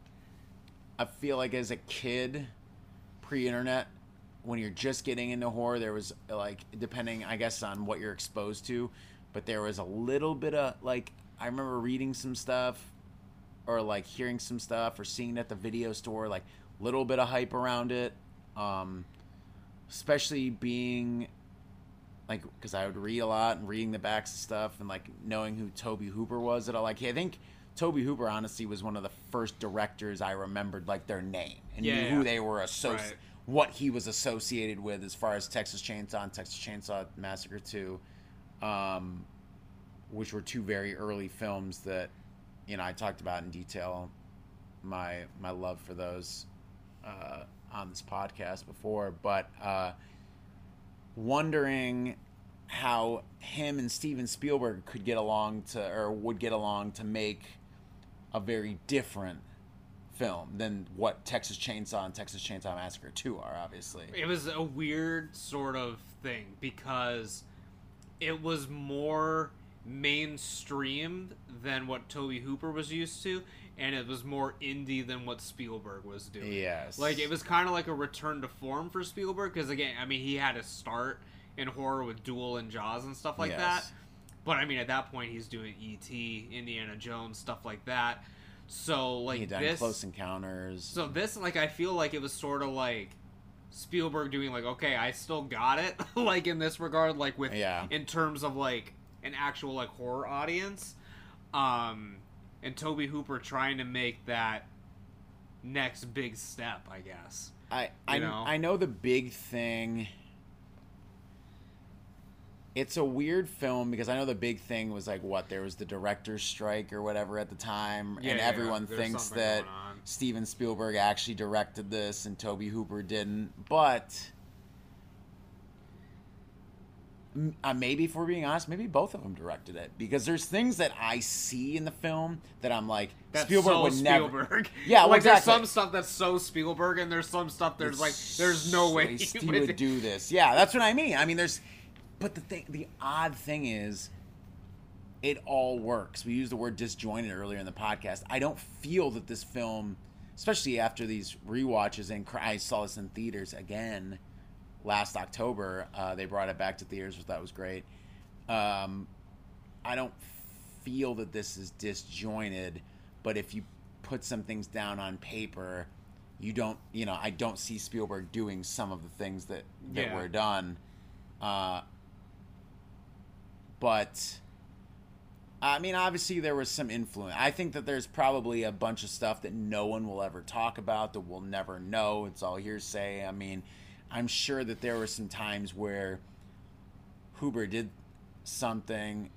I feel like as a kid, pre-internet, when you're just getting into horror, there was like depending, I guess, on what you're exposed to, but there was a little bit of like I remember reading some stuff, or like hearing some stuff, or seeing it at the video store, like little bit of hype around it. Um, especially being like because I would read a lot and reading the backs of stuff and like knowing who Tobe Hooper was that I like. I think Tobe Hooper honestly was one of the first directors I remembered like their name and Yeah, knew yeah. who they were associated, Right. what he was associated with as far as Texas Chainsaw and Texas Chainsaw Massacre Two, um, which were two very early films that you know I talked about in detail my my love for those uh, on this podcast before, but. Uh, wondering how him and Steven Spielberg could get along to or would get along to make a very different film than what Texas Chainsaw and Texas Chainsaw Massacre 2 are obviously. It was a weird sort of thing because it was more mainstream than what Tobe Hooper was used to, and it was more indie than what Spielberg was doing. Yes. Like it was kind of like a return to form for Spielberg because again, I mean, he had to start in horror with Duel and Jaws and stuff like Yes. that. But I mean, at that point, he's doing E.T., Indiana Jones, stuff like that. So like this, Close Encounters. so this, like, I feel like it was sort of like Spielberg doing like, okay, I still got it, like in this regard, like with Yeah. in terms of like an actual like horror audience, um, and Tobe Hooper trying to make that next big step, I guess. I I know? I know the big thing. It's a weird film because I know the big thing was like what there was the director's strike or whatever at the time, Yeah, and yeah, everyone there's thinks that. Steven Spielberg actually directed this and Toby Hooper didn't. But uh, maybe, if we're being honest, maybe both of them directed it because there's things that I see in the film that I'm like That's Spielberg so would never. Yeah, well, like there's some stuff that's so Spielberg, and there's some stuff there's It's like there's no way he he would do this. Yeah, that's what I mean. I mean, there's, but the thing, the odd thing is, it all works. We used the word disjointed earlier in the podcast. I don't feel that this film, especially after these rewatches, and I saw this in theaters again last October. Uh, they brought it back to theaters, which that was great. Um, I don't feel that this is disjointed, but if you put some things down on paper, you don't, you know, I don't see Spielberg doing some of the things that that Yeah. were done. Uh, but I mean, obviously there was some influence. I think that there's probably a bunch of stuff that no one will ever talk about that we'll never know. It's all hearsay. I mean, I'm sure that there were some times where Hooper did something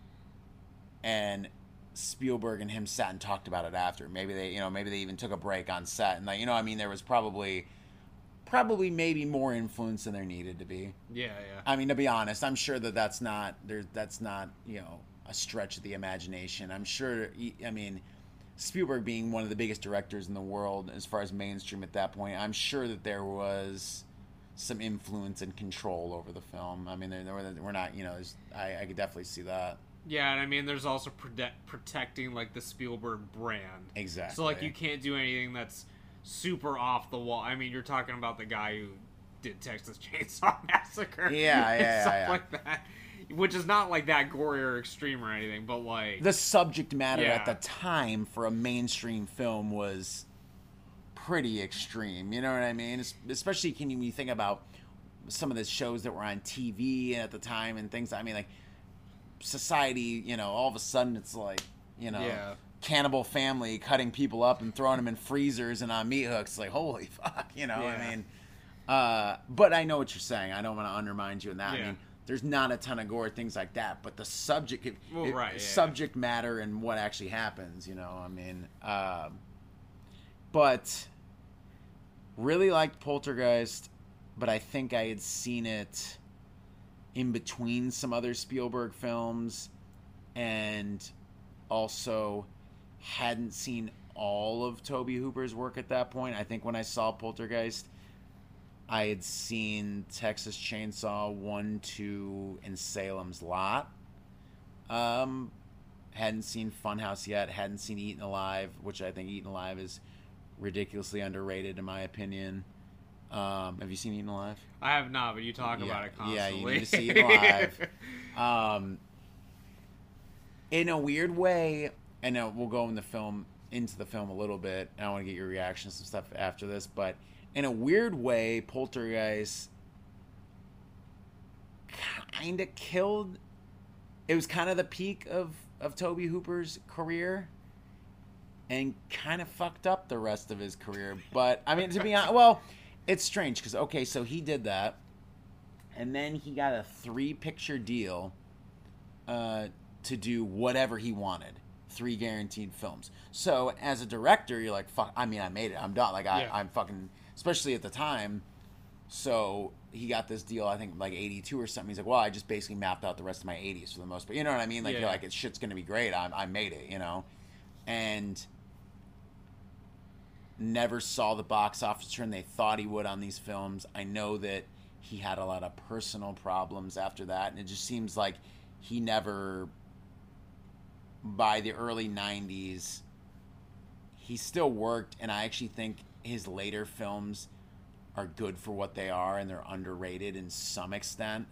and Spielberg and him sat and talked about it after. Maybe they, you know, maybe they even took a break on set and like, you know, I mean, there was probably, probably maybe more influence than there needed to be. Yeah, yeah. I mean, to be honest, I'm sure that that's not there's that's not you know a stretch of the imagination. I'm sure. I mean, Spielberg being one of the biggest directors in the world as far as mainstream at that point, I'm sure that there was some influence and control over the film. I mean, there, there were, not, you know, I, I could definitely see that. Yeah, and I mean, there's also protect, protecting like the Spielberg brand. Exactly. So like, you can't do anything that's super off the wall. I mean, you're talking about the guy who did Texas Chainsaw Massacre. Yeah, and yeah, stuff yeah. like that. Which is not like that gory or extreme or anything, but like the subject matter Yeah. at the time for a mainstream film was pretty extreme. You know what I mean? Es- Especially can you, when you think about some of the shows that were on TV at the time and things. I mean, like society. You know, all of a sudden it's like you know. Yeah. Cannibal family cutting people up and throwing them in freezers and on meat hooks. Like, holy fuck, you know. Yeah. I mean, uh, but I know what you're saying. I don't want to undermine you in that. I mean, there's not a ton of gore, things like that. But the subject, it- Well, it- right, yeah. subject matter and what actually happens. You know, I mean, um, but really liked Poltergeist, but I think I had seen it in between some other Spielberg films, and also hadn't seen all of Tobe Hooper's work at that point. I think when I saw Poltergeist, I had seen Texas Chainsaw 1, 2, and Salem's Lot. Um, hadn't seen Funhouse yet. Hadn't seen Eaten Alive, which I think Eaten Alive is ridiculously underrated in my opinion. Um, have you seen Eaten Alive? I have not, but you talk Yeah, about it constantly. yeah, you need to see it live. Um, in a weird way, and uh, we'll go in the film into the film a little bit. And I want to get your reactions and stuff after this, but in a weird way, Poltergeist kind of killed. It was kind of the peak of of Tobe Hooper's career, and kind of fucked up the rest of his career. But I mean, to be honest, well, it's strange because okay, so he did that, and then he got a three picture deal uh, to do whatever he wanted. Three guaranteed films. So as a director, you're like, fuck. I mean, I made it. I'm done. Like I, Yeah. I'm fucking. Especially at the time. So he got this deal. I think like 82 or something. He's like, well, I just basically mapped out the rest of my 80s for the most part. You know what I mean? Like Yeah. you're like, it's shit's gonna be great. I, I made it. You know, and never saw the box office turn they thought he would on these films. I know that he had a lot of personal problems after that, and it just seems like he never, by the early 90s, he still worked, and I actually think his later films are good for what they are, and they're underrated in some extent,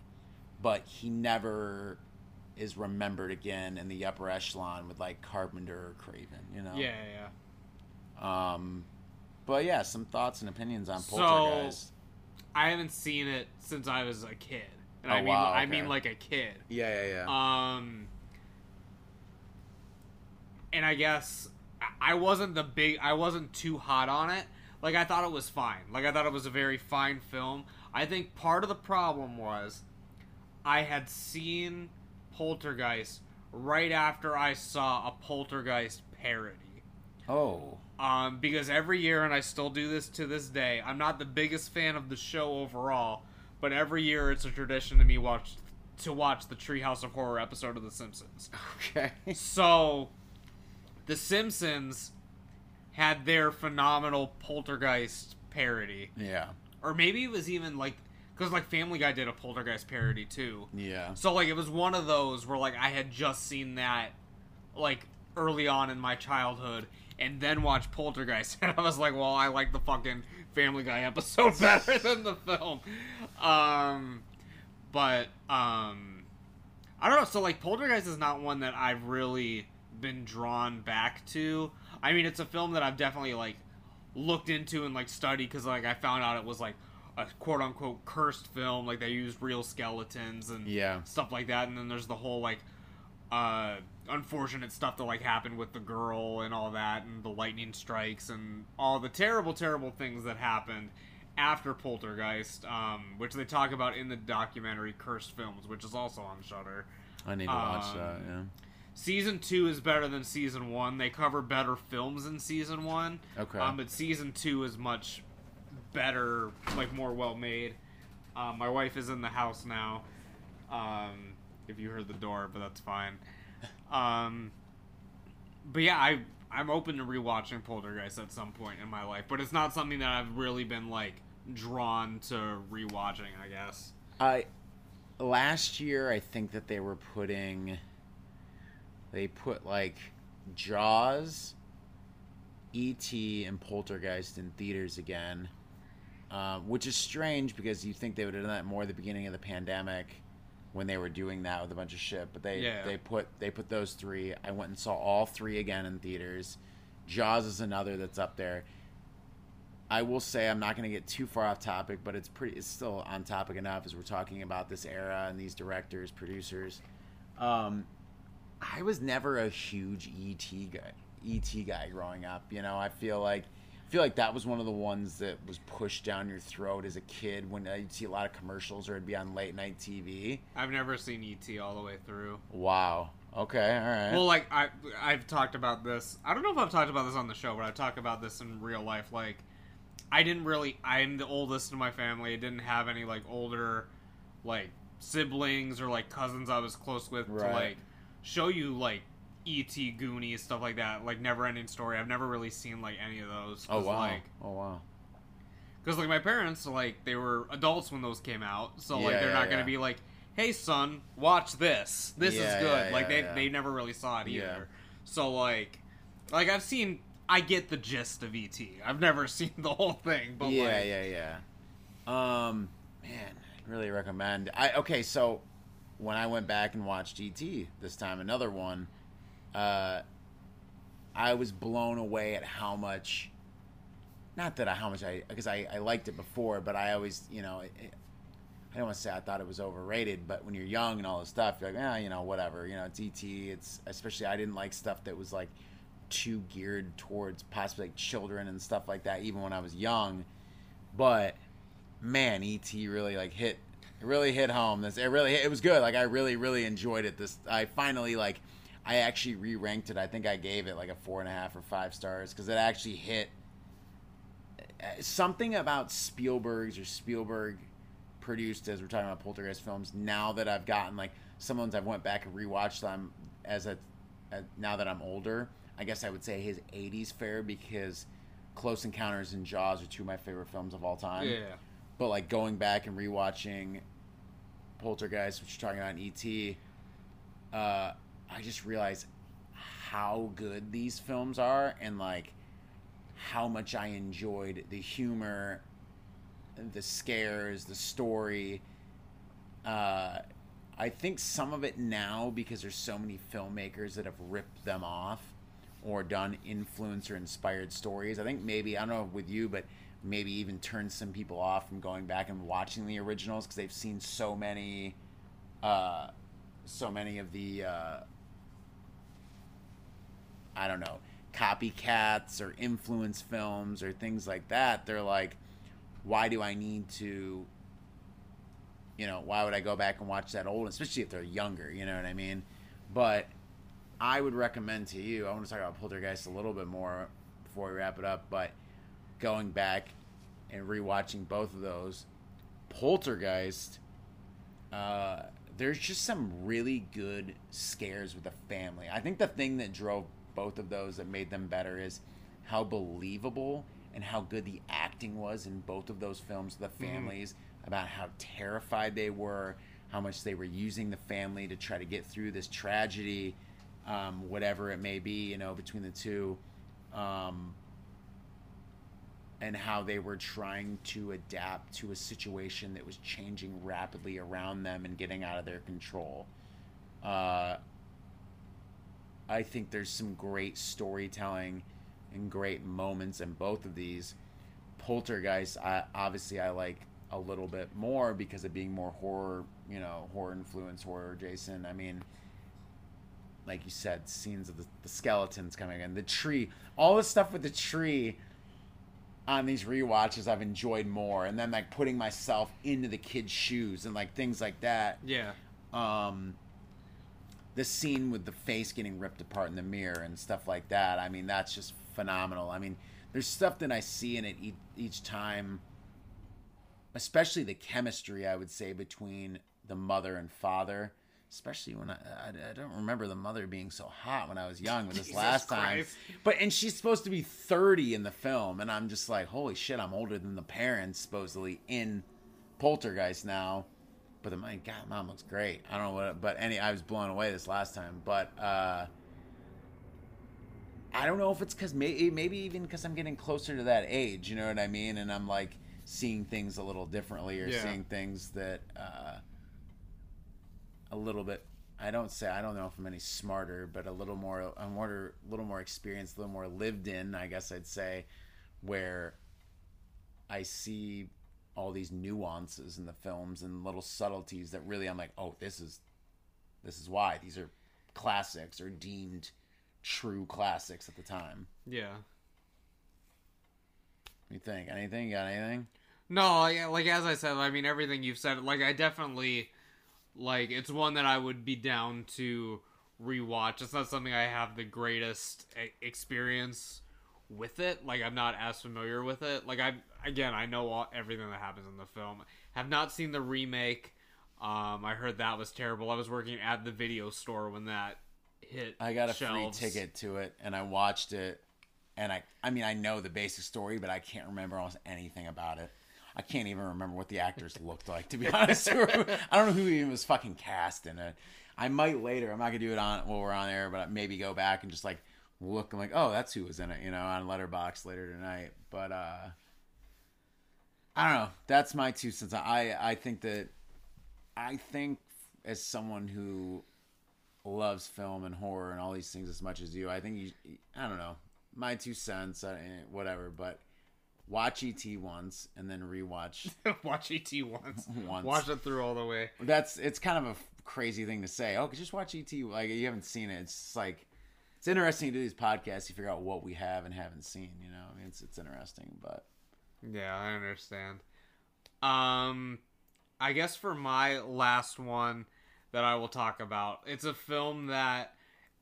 but he never is remembered again in the upper echelon with like Carpenter or Craven, you know? yeah, yeah. Um, but yeah, some thoughts and opinions on Poltergeist. So-. I haven't seen it since I was a kid, and Oh, I mean, wow, I mean like a kid. yeah, yeah, yeah. Um, and I guess I wasn't the big, I wasn't too hot on it. Like I thought it was fine. Like I thought it was a very fine film. I think part of the problem was I had seen Poltergeist right after I saw a Poltergeist parody. oh, Um, because every year, and I still do this to this day, I'm not the biggest fan of the show overall, but every year it's a tradition to me watch to watch the Treehouse of Horror episode of The Simpsons. okay. So, The Simpsons had their phenomenal Poltergeist parody, yeah, or maybe it was even like because like Family Guy did a Poltergeist parody too. yeah. So like it was one of those where like I had just seen that like early on in my childhood and then watch Poltergeist and I was like, well, I like the fucking Family Guy episode better than the film. Um but um I don't know, so like Poltergeist is not one that I've really been drawn back to. I mean, it's a film that I've definitely like looked into and like studied because like I found out it was like a quote unquote cursed film, like they used real skeletons and Yeah. stuff like that. And then there's the whole like uh unfortunate stuff that like happened with the girl and all that and the lightning strikes and all the terrible terrible things that happened after Poltergeist, um, which they talk about in the documentary Cursed Films, which is also on Shudder. I need to watch Um, that. Yeah. season two is better than season one. They cover better films in season one. Okay. Um, but season two is much better, like more well made. Um, my wife is in the house now. Um, if you heard the door, but that's fine. Um, but yeah, I I'm open to rewatching Poltergeist at some point in my life, but it's not something that I've really been like drawn to rewatching. I guess. I last year I think that they were putting they put like Jaws, E.T. and Poltergeist in theaters again, um, which is strange because you think they would have done that more at the beginning of the pandemic when they were doing that with a bunch of shit. But they Yeah. they put they put those three. I went and saw all three again in theaters. Jaws is another that's up there. I will say I'm not going to get too far off topic, but it's pretty. It's still on topic enough as we're talking about this era and these directors, producers. Um, I was never a huge ET guy, ET guy growing up. You know, I feel like feel like that was one of the ones that was pushed down your throat as a kid when uh, you'd see a lot of commercials or it'd be on late night TV. I've never seen ET all the way through. Wow. Okay. All right. Well, like I I've talked about this. I don't know if I've talked about this on the show, but I talk about this in real life. Like, I didn't really. I'm the oldest in my family. I didn't have any like older, like siblings or like cousins I was close with Right. to like show you like E.T. Goonies stuff like that. Like Never Ending Story. I've never really seen like any of those. oh wow. Like, oh wow. because like my parents, like they were adults when those came out, so like they're yeah, not gonna yeah. be like, "Hey son, watch this. This Yeah, is good." yeah, like yeah, they yeah. they never really saw it Yeah. either. So like, like I've seen, I get the gist of ET. I've never seen the whole thing, but yeah, like, yeah, yeah. Um, man, I'd really recommend. I okay, so when I went back and watched ET this time, another one, uh, I was blown away at how much. Not that I how much I because I, I liked it before, but I always you know. It, I don't want to say I thought it was overrated, but when you're young and all this stuff, you're like, ah, you know, whatever. You know, it's ET. It's especially I didn't like stuff that was like too geared towards possibly like children and stuff like that, even when I was young. But man, ET really like hit, it really hit home. This it really it was good. Like I really really enjoyed it. This I finally like I actually re ranked it. I think I gave it like a four and a half or five stars because it actually hit uh, something about Spielberg's or Spielberg produced as we're talking about poltergeist films now that i've gotten like some ones i've went back and rewatched them as a, a now that i'm older i guess i would say his 80s fare because close encounters and jaws are two of my favorite films of all time yeah, but like going back and rewatching poltergeist which you're talking about in et uh, i just realized how good these films are and like how much i enjoyed the humor the scares, the story. Uh, I think some of it now because there's so many filmmakers that have ripped them off or done influencer inspired stories. I think maybe I don't know with you, but maybe even turned some people off from going back and watching the originals because they've seen so many, uh, so many of the. Uh, I don't know, copycats or influence films or things like that. They're like, why do I need to, you know, why would I go back and watch that old, especially if they're younger, you know what I mean? But I would recommend to you, I want to talk about Poltergeist a little bit more before we wrap it up, but going back and rewatching both of those, Poltergeist, uh, there's just some really good scares with the family. I think the thing that drove both of those that made them better is how believable and how good the acting was in both of those films. The families about how terrified they were, how much they were using the family to try to get through this tragedy, um, whatever it may be, you know, between the two. Um, and how they were trying to adapt to a situation that was changing rapidly around them and getting out of their control. Uh, I think there's some great storytelling and great moments in both of these. Poltergeist, I, obviously, I like a little bit more because of being more horror, you know, horror influence, horror Jason. I mean, like you said, scenes of the, the skeletons coming in, the tree, all the stuff with the tree on these rewatches I've enjoyed more and then like putting myself into the kid's shoes and like things like that. yeah. Um the scene with the face getting ripped apart in the mirror and stuff like that. I mean, that's just phenomenal. I mean, there's stuff that I see in it each, each time, especially the chemistry. I would say between the mother and father. Especially when I, I, I don't remember the mother being so hot when I was young with this last time. But and she's supposed to be 30 in the film, and I'm just like, holy shit, I'm older than the parents supposedly in Poltergeist now. But the my God, mom looks great. I don't know what, but any, I was blown away this last time. But uh, I don't know if it's because maybe maybe even because I'm getting closer to that age. You know what I mean? And I'm like seeing things a little differently, or Yeah. seeing things that uh, a little bit. I don't say I don't know if I'm any smarter, but a little more, a more, little more experienced, a little more lived in. I guess I'd say, where I see all these nuances in the films and little subtleties that really I'm like, oh, this is this is why these are classics or deemed true classics at the time. Yeah. What do you think? Anything? You got anything? No, yeah, like as I said, I mean everything you've said. Like I definitely like it's one that I would be down to rewatch. It's not something I have the greatest experience with it. Like I'm not as familiar with it. Like I again, I know all, everything that happens in the film. Have not seen the remake. Um, I heard that was terrible. I was working at the video store when that hit. I got a shelves. free ticket to it and I watched it and I I mean I know the basic story, but I can't remember almost anything about it. I can't even remember what the actors looked like to be honest. I don't know who even was fucking cast in it. I might later. I'm not gonna do it on while we're on air, but maybe go back and just like look. I'm like, oh, that's who was in it, you know, on Letterboxd later tonight. But uh I don't know. That's my two cents. I I think that I think as someone who loves film and horror and all these things as much as you, I think you. I don't know. My two cents, eh, whatever. But watch ET once and then rewatch. watch ET once. Once. Watch it through all the way. That's it's kind of a crazy thing to say. Oh, just watch ET. Like you haven't seen it. It's just like it's interesting to do these podcasts. You figure out what we have and haven't seen. You know, I mean, it's it's interesting. But Yeah, I understand. Um, I guess for my last one that I will talk about, it's a film that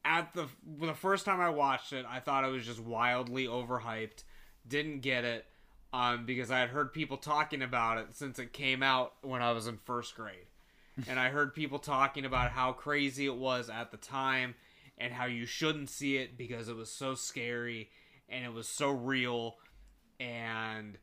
at the the first time I watched it, I thought it was just wildly overhyped. Didn't get it um, because I had heard people talking about it since it came out when I was in first grade. and I heard people talking about how crazy it was at the time and how you shouldn't see it because it was so scary and it was so real and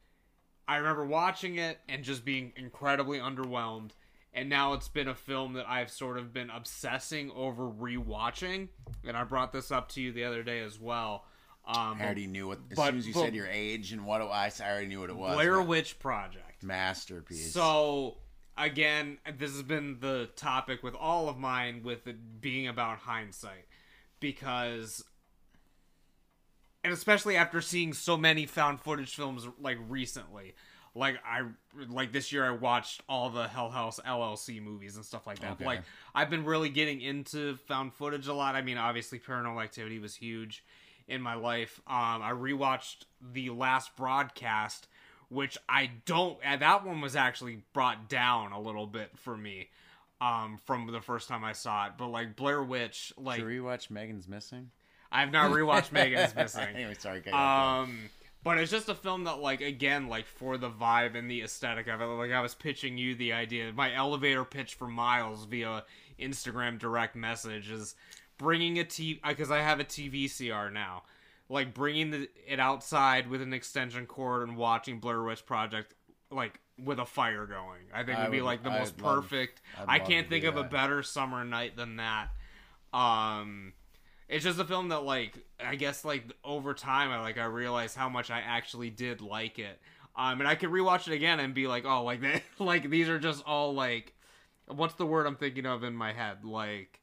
I remember watching it and just being incredibly underwhelmed. And now it's been a film that I've sort of been obsessing over rewatching. And I brought this up to you the other day as well. Um, I already knew what as but- soon as you but- said your age and what was. I already knew what it was. Blair Witch Project. masterpiece. So again, this has been the topic with all of mine, with it being about hindsight, because, and especially after seeing so many found footage films like recently, like I like this year I watched all the Hell House LLC movies and stuff like that. Okay. Like I've been really getting into found footage a lot. I mean, obviously Paranormal Activity was huge in my life. Um, I rewatched the last broadcast, which I don't. That one was actually brought down a little bit for me um, from the first time I saw it. But like Blair Witch, like Did you rewatch Megan's Missing? I've not rewatched Megan's Missing. anyway, sorry. Um, but it's just a film that, like, again, like for the vibe and the aesthetic of it. Like I was pitching you the idea. My elevator pitch for Miles via Instagram direct message is bringing a TV because I have a TV VCR now. Like bringing the, it outside with an extension cord and watching Blair Witch Project, like with a fire going. I think I would be like the most I'd love- perfect. I'd I can't think of a better summer night than that. Um, it's just a film that like I guess like over time I like I realized how much I actually did like it. Um, and I could rewatch it again and be like, oh, like that, like these are just all like, what's the word I'm thinking of in my head? Like,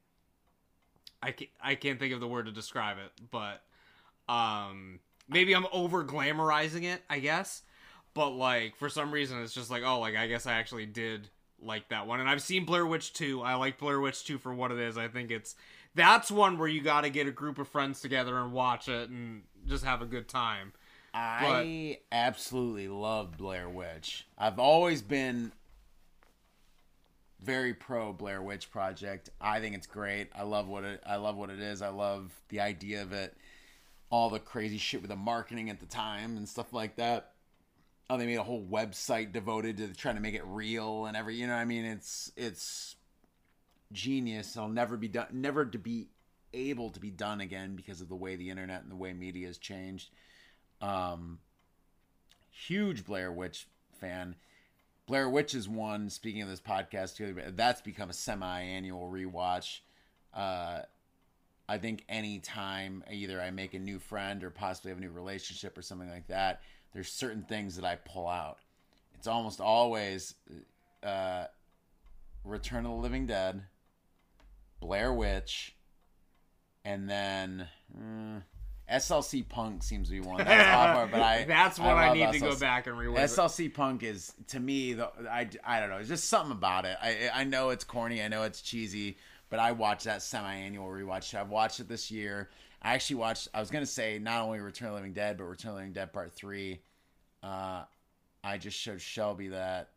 I can't, I can't think of the word to describe it, but um, maybe I'm over glamorizing it, I guess. But like for some reason, it's just like, oh, like I guess I actually did like that one. And I've seen Blair Witch 2. I like Blair Witch 2 for what it is. I think it's that's one where you got to get a group of friends together and watch it and just have a good time. I absolutely love Blair Witch. I've always been very pro Blair Witch Project. I think it's great. I love what it. I love what it is. I love the idea of it. All the crazy shit with the marketing at the time and stuff like that. Oh, they made a whole website devoted to trying to make it real and every. You know, I mean, it's it's genius. It'll never be done. Never to be able to be done again because of the way the internet and the way media has changed. Um, huge Blair Witch fan. Blair Witch is one. Speaking of this podcast, that's become a semi-annual rewatch. Uh, I think anytime either I make a new friend or possibly have a new relationship or something like that, there's certain things that I pull out. It's almost always uh, Return of the Living Dead, Blair Witch, and then. Mm, SLC Punk seems to be one that's off, but I that's what I, I need SLC. to go back and rewatch. SLC Punk is to me the I, I don't know. It's just something about it. I I know it's corny. I know it's cheesy, but I watch that semi-annual rewatch. I've watched it this year. I actually watched. I was gonna say not only Return of the Living Dead, but Return of the Living Dead Part Three. Uh, I just showed Shelby that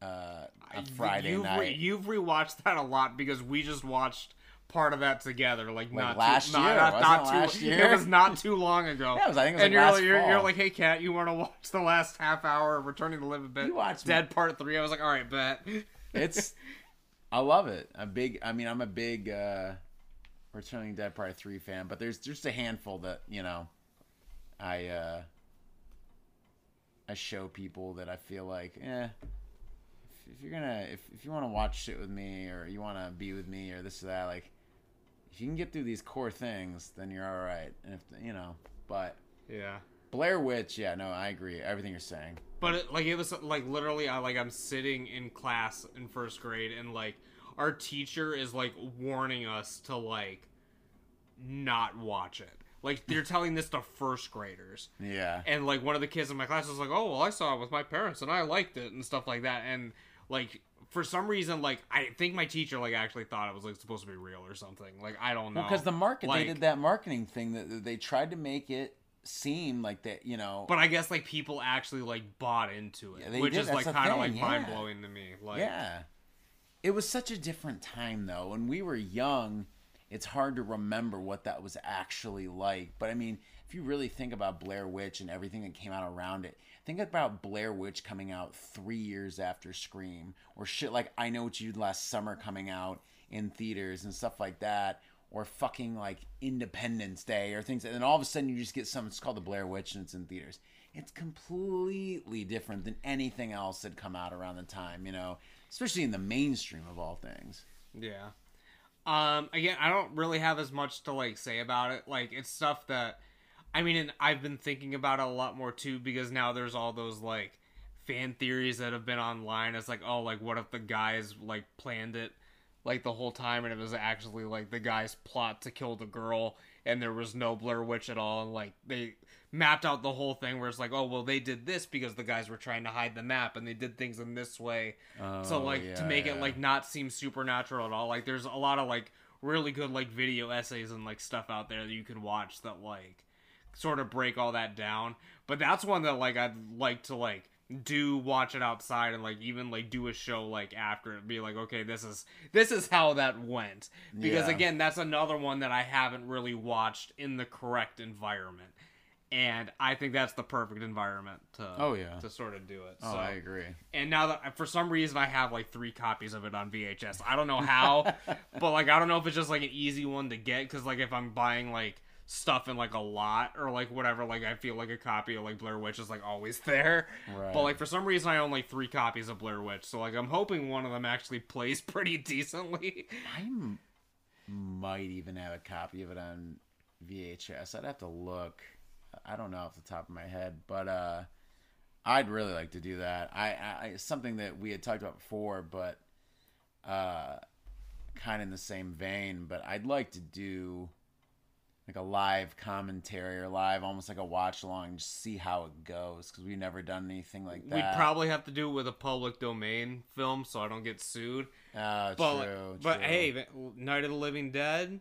uh, on Friday you've night. Re- you've rewatched that a lot because we just watched part of that together, like, not last too, year, Not, it too, last year? It was not too long ago. Yeah, was- I think it was and like you're, last like, you're, you're like, hey, Kat, you want to watch the last half hour of Returning to Living Dead? You watched- Dead Part Three. I was like, all right, bet. it's I love it. A big I mean I'm a big uh Returning Dead Part 3 fan, but there's just a handful that, you know, I uh I show people that I feel like, eh if, if you're gonna if, if you want to watch shit with me or you want to be with me or this or that like if you can get through these core things then you're all right and if you know but yeah. Blair Witch yeah no I agree everything you're saying But it, like it was like literally, I like I'm sitting in class in first grade, and like our teacher is like warning us to like not watch it. Like they're telling this to first graders, yeah and like one of the kids in my class was like, "Oh, well, I saw it with my parents, and I liked it and stuff like that." And like for some reason, like I think my teacher like actually thought it was like supposed to be real or something. Like I don't know. because the market Like- they did that marketing thing that they tried to make it seem like that you know But I guess like people actually like bought into it, Yeah, they which did, is that's like kind of like yeah. mind blowing to me. Like yeah it was such a different time though. When we were young it's hard to remember what that was actually like. But i mean if you really think about blair witch and everything that came out around it think about blair witch coming out three years after scream or shit like i know what you did last summer coming out in theaters and stuff like that or fucking like independence day or things and then all of a sudden you just get something it's called the blair witch and it's in theaters. It's completely different than anything else that come out around the time you know especially in the mainstream of all things Yeah. Um again, I don't really have as much to like say about it. Like it's stuff that I mean, and I've been thinking about it a lot more too because now there's all those like fan theories that have been online. It's like, oh, like what if the guys like planned it like the whole time and it was actually like the guy's plot to kill the girl and there was no Blair Witch at all and like they mapped out the whole thing where it's like, oh well they did this because the guys were trying to hide the map and they did things in this way. so Oh, like to yeah, make it like not seem supernatural at all. Like there's a lot of like really good like video essays and like stuff out there that you can watch that like sort of break all that down. But that's one that like I'd like to like do watch it outside and like even like do a show like after it be like okay this is this is how that went because Yeah. again that's another one that I haven't really watched in the correct environment and I think that's the perfect environment to Oh, yeah. to sort of do it oh so i agree and now that for some reason I have like three copies of it on VHS. I don't know how, but like I don't know if it's just like an easy one to get because like if I'm buying like stuff in like a lot or like whatever, like I feel like a copy of like Blair Witch is like always there. Right. But like for some reason I own like three copies of Blair Witch, so like I'm hoping one of them actually plays pretty decently. I might even have a copy of it on vhs i'd have to look i don't know off the top of my head but uh i'd really like to do that i, I something that we had talked about before but uh kind of in the same vein but i'd like to do like a live commentary or live almost like a watch along just see how it goes because we've never done anything like that We'd probably have to do it with a public domain film so I don't get sued. uh, But true, but true. hey, Night of the Living Dead,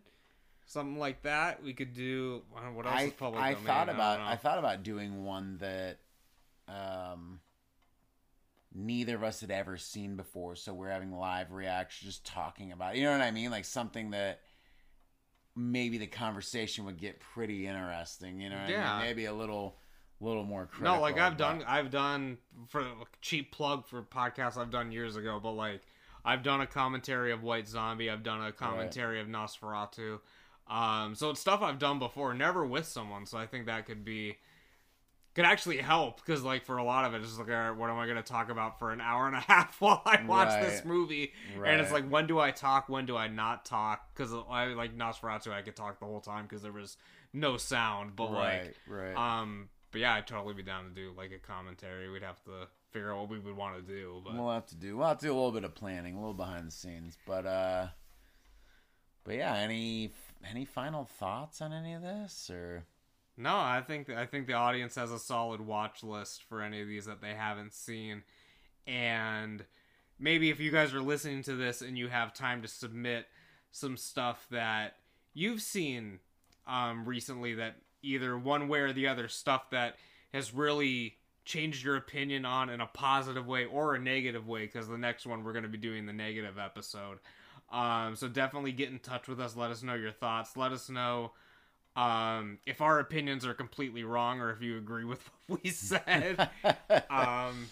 something like that. We could do. I don't know, What else I, is public I domain? thought about know. I thought about doing one that um neither of us had ever seen before. So we're having live reaction, just talking about. It. You know what I mean? Like something that maybe the conversation would get pretty interesting. You know, what I Yeah. mean? maybe a little, little more. Critical, No, like I've done, I've done for cheap plug for podcasts I've done years ago, but like I've done a commentary of White Zombie, I've done a commentary of Nosferatu, um, so it's stuff I've done before, never with someone. So I think that could be could actually help because like for a lot of it, it's just like, all right, what am I going to talk about for an hour and a half while I watch this movie? Right. And it's like, when do I talk? When do I not talk? Because I like Nosferatu, I could talk the whole time because there was no sound, but like. right, right. Um, but yeah, I'd totally be down to do like a commentary. We'd have to figure out what we would want to do. But We'll have to do we'll have to do a little bit of planning, a little behind the scenes, but uh, but yeah, any any final thoughts on any of this or? no, I think I think the audience has a solid watch list for any of these that they haven't seen, and maybe if you guys are listening to this and you have time to submit some stuff that you've seen um, recently that either one way or the other stuff that has really changed your opinion on in a positive way or a negative way because the next one we're going to be doing the negative episode um, so definitely get in touch with us let us know your thoughts let us know um, if our opinions are completely wrong or if you agree with what we said um,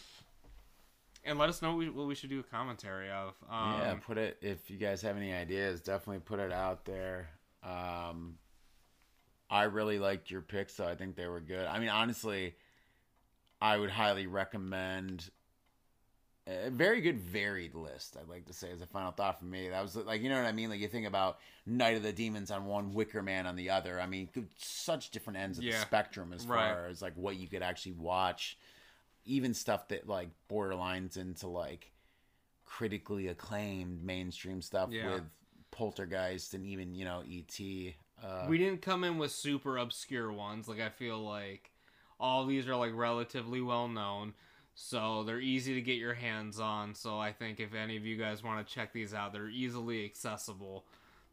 and let us know what we, what we should do a commentary of um, yeah, put it if you guys have any ideas, definitely put it out there. Um, I really liked your picks, so I think they were good. I mean, honestly, I would highly recommend a very good varied list. I'd like to say as a final thought for me. That was like you know what I mean. Like you think about Night of the Demons on one, Wicker Man on the other. I mean, such different ends of the spectrum as Right. far as like what you could actually watch. Even stuff that like borderlines into like critically acclaimed mainstream stuff Yeah. with Poltergeist and even you know E.T. Uh, we didn't come in with super obscure ones. Like I feel like all these are like relatively well known, so they're easy to get your hands on. So I think if any of you guys want to check these out, they're easily accessible.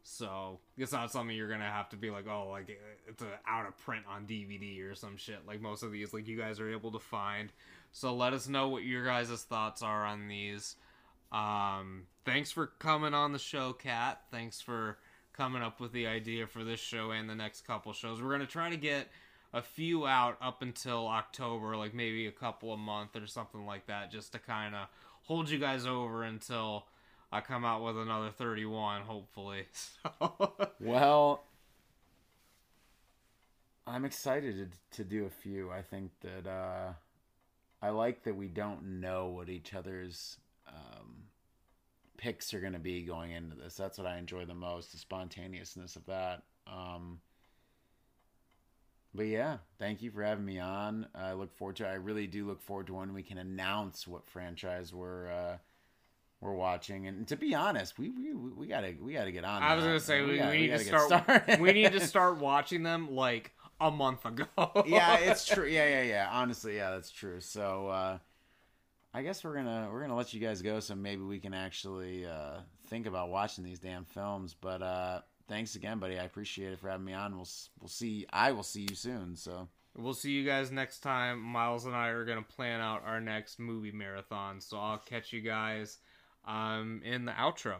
So it's not something you're gonna have to be like, oh, like it's out of print on DVD or some shit. Like most of these, like you guys are able to find. So let us know what your guys' thoughts are on these. Um, thanks for coming on the show, Kat. Thanks for coming up with the idea for this show and the next couple shows. We're gonna try to get a few out up until October, like maybe a couple a month or something like that, just to kind of hold you guys over until I come out with another 31, hopefully. So, Well, I'm excited to, to do a few. I think that uh, I like that we don't know what each other's um, picks are going to be going into this. That's what I enjoy the most, the spontaneousness of that. Um, but yeah, thank you for having me on. I look forward to. I really do look forward to when we can announce what franchise we're uh, we're watching. And to be honest, we we, we gotta we gotta get on. I was that. gonna say we, gotta- we need to start. we need to start watching them like a month ago. yeah, it's true. Yeah, yeah, yeah. Honestly, yeah, that's true. So uh, I guess we're gonna we're gonna let you guys go, so maybe we can actually uh, think about watching these damn films. But uh, thanks again, buddy. I appreciate it for having me on. We'll we'll see. I will see you soon. So We'll see you guys next time. Miles and I are to plan out our next movie marathon. So I'll catch you guys um, in the outro.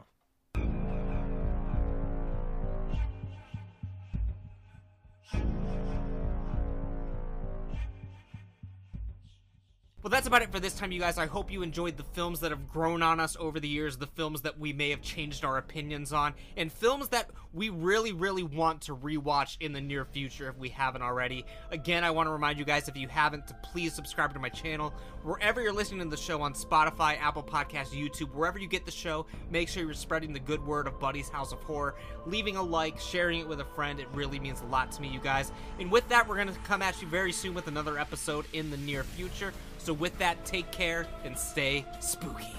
Well, that's about it for this time, you guys. I hope you enjoyed the films that have grown on us over the years, the films that we may have changed our opinions on, and films that we really, really want to rewatch in the near future if we haven't already. Again, I want to remind you guys if you haven't, to please subscribe to my channel. Wherever you're listening to the show on Spotify, Apple Podcasts, YouTube, wherever you get the show, make sure you're spreading the good word of Buddy's House of Horror, leaving a like, sharing it with a friend. It really means a lot to me, you guys. And with that, we're going to come at you very soon with another episode in the near future. So, with that, take care and stay spooky.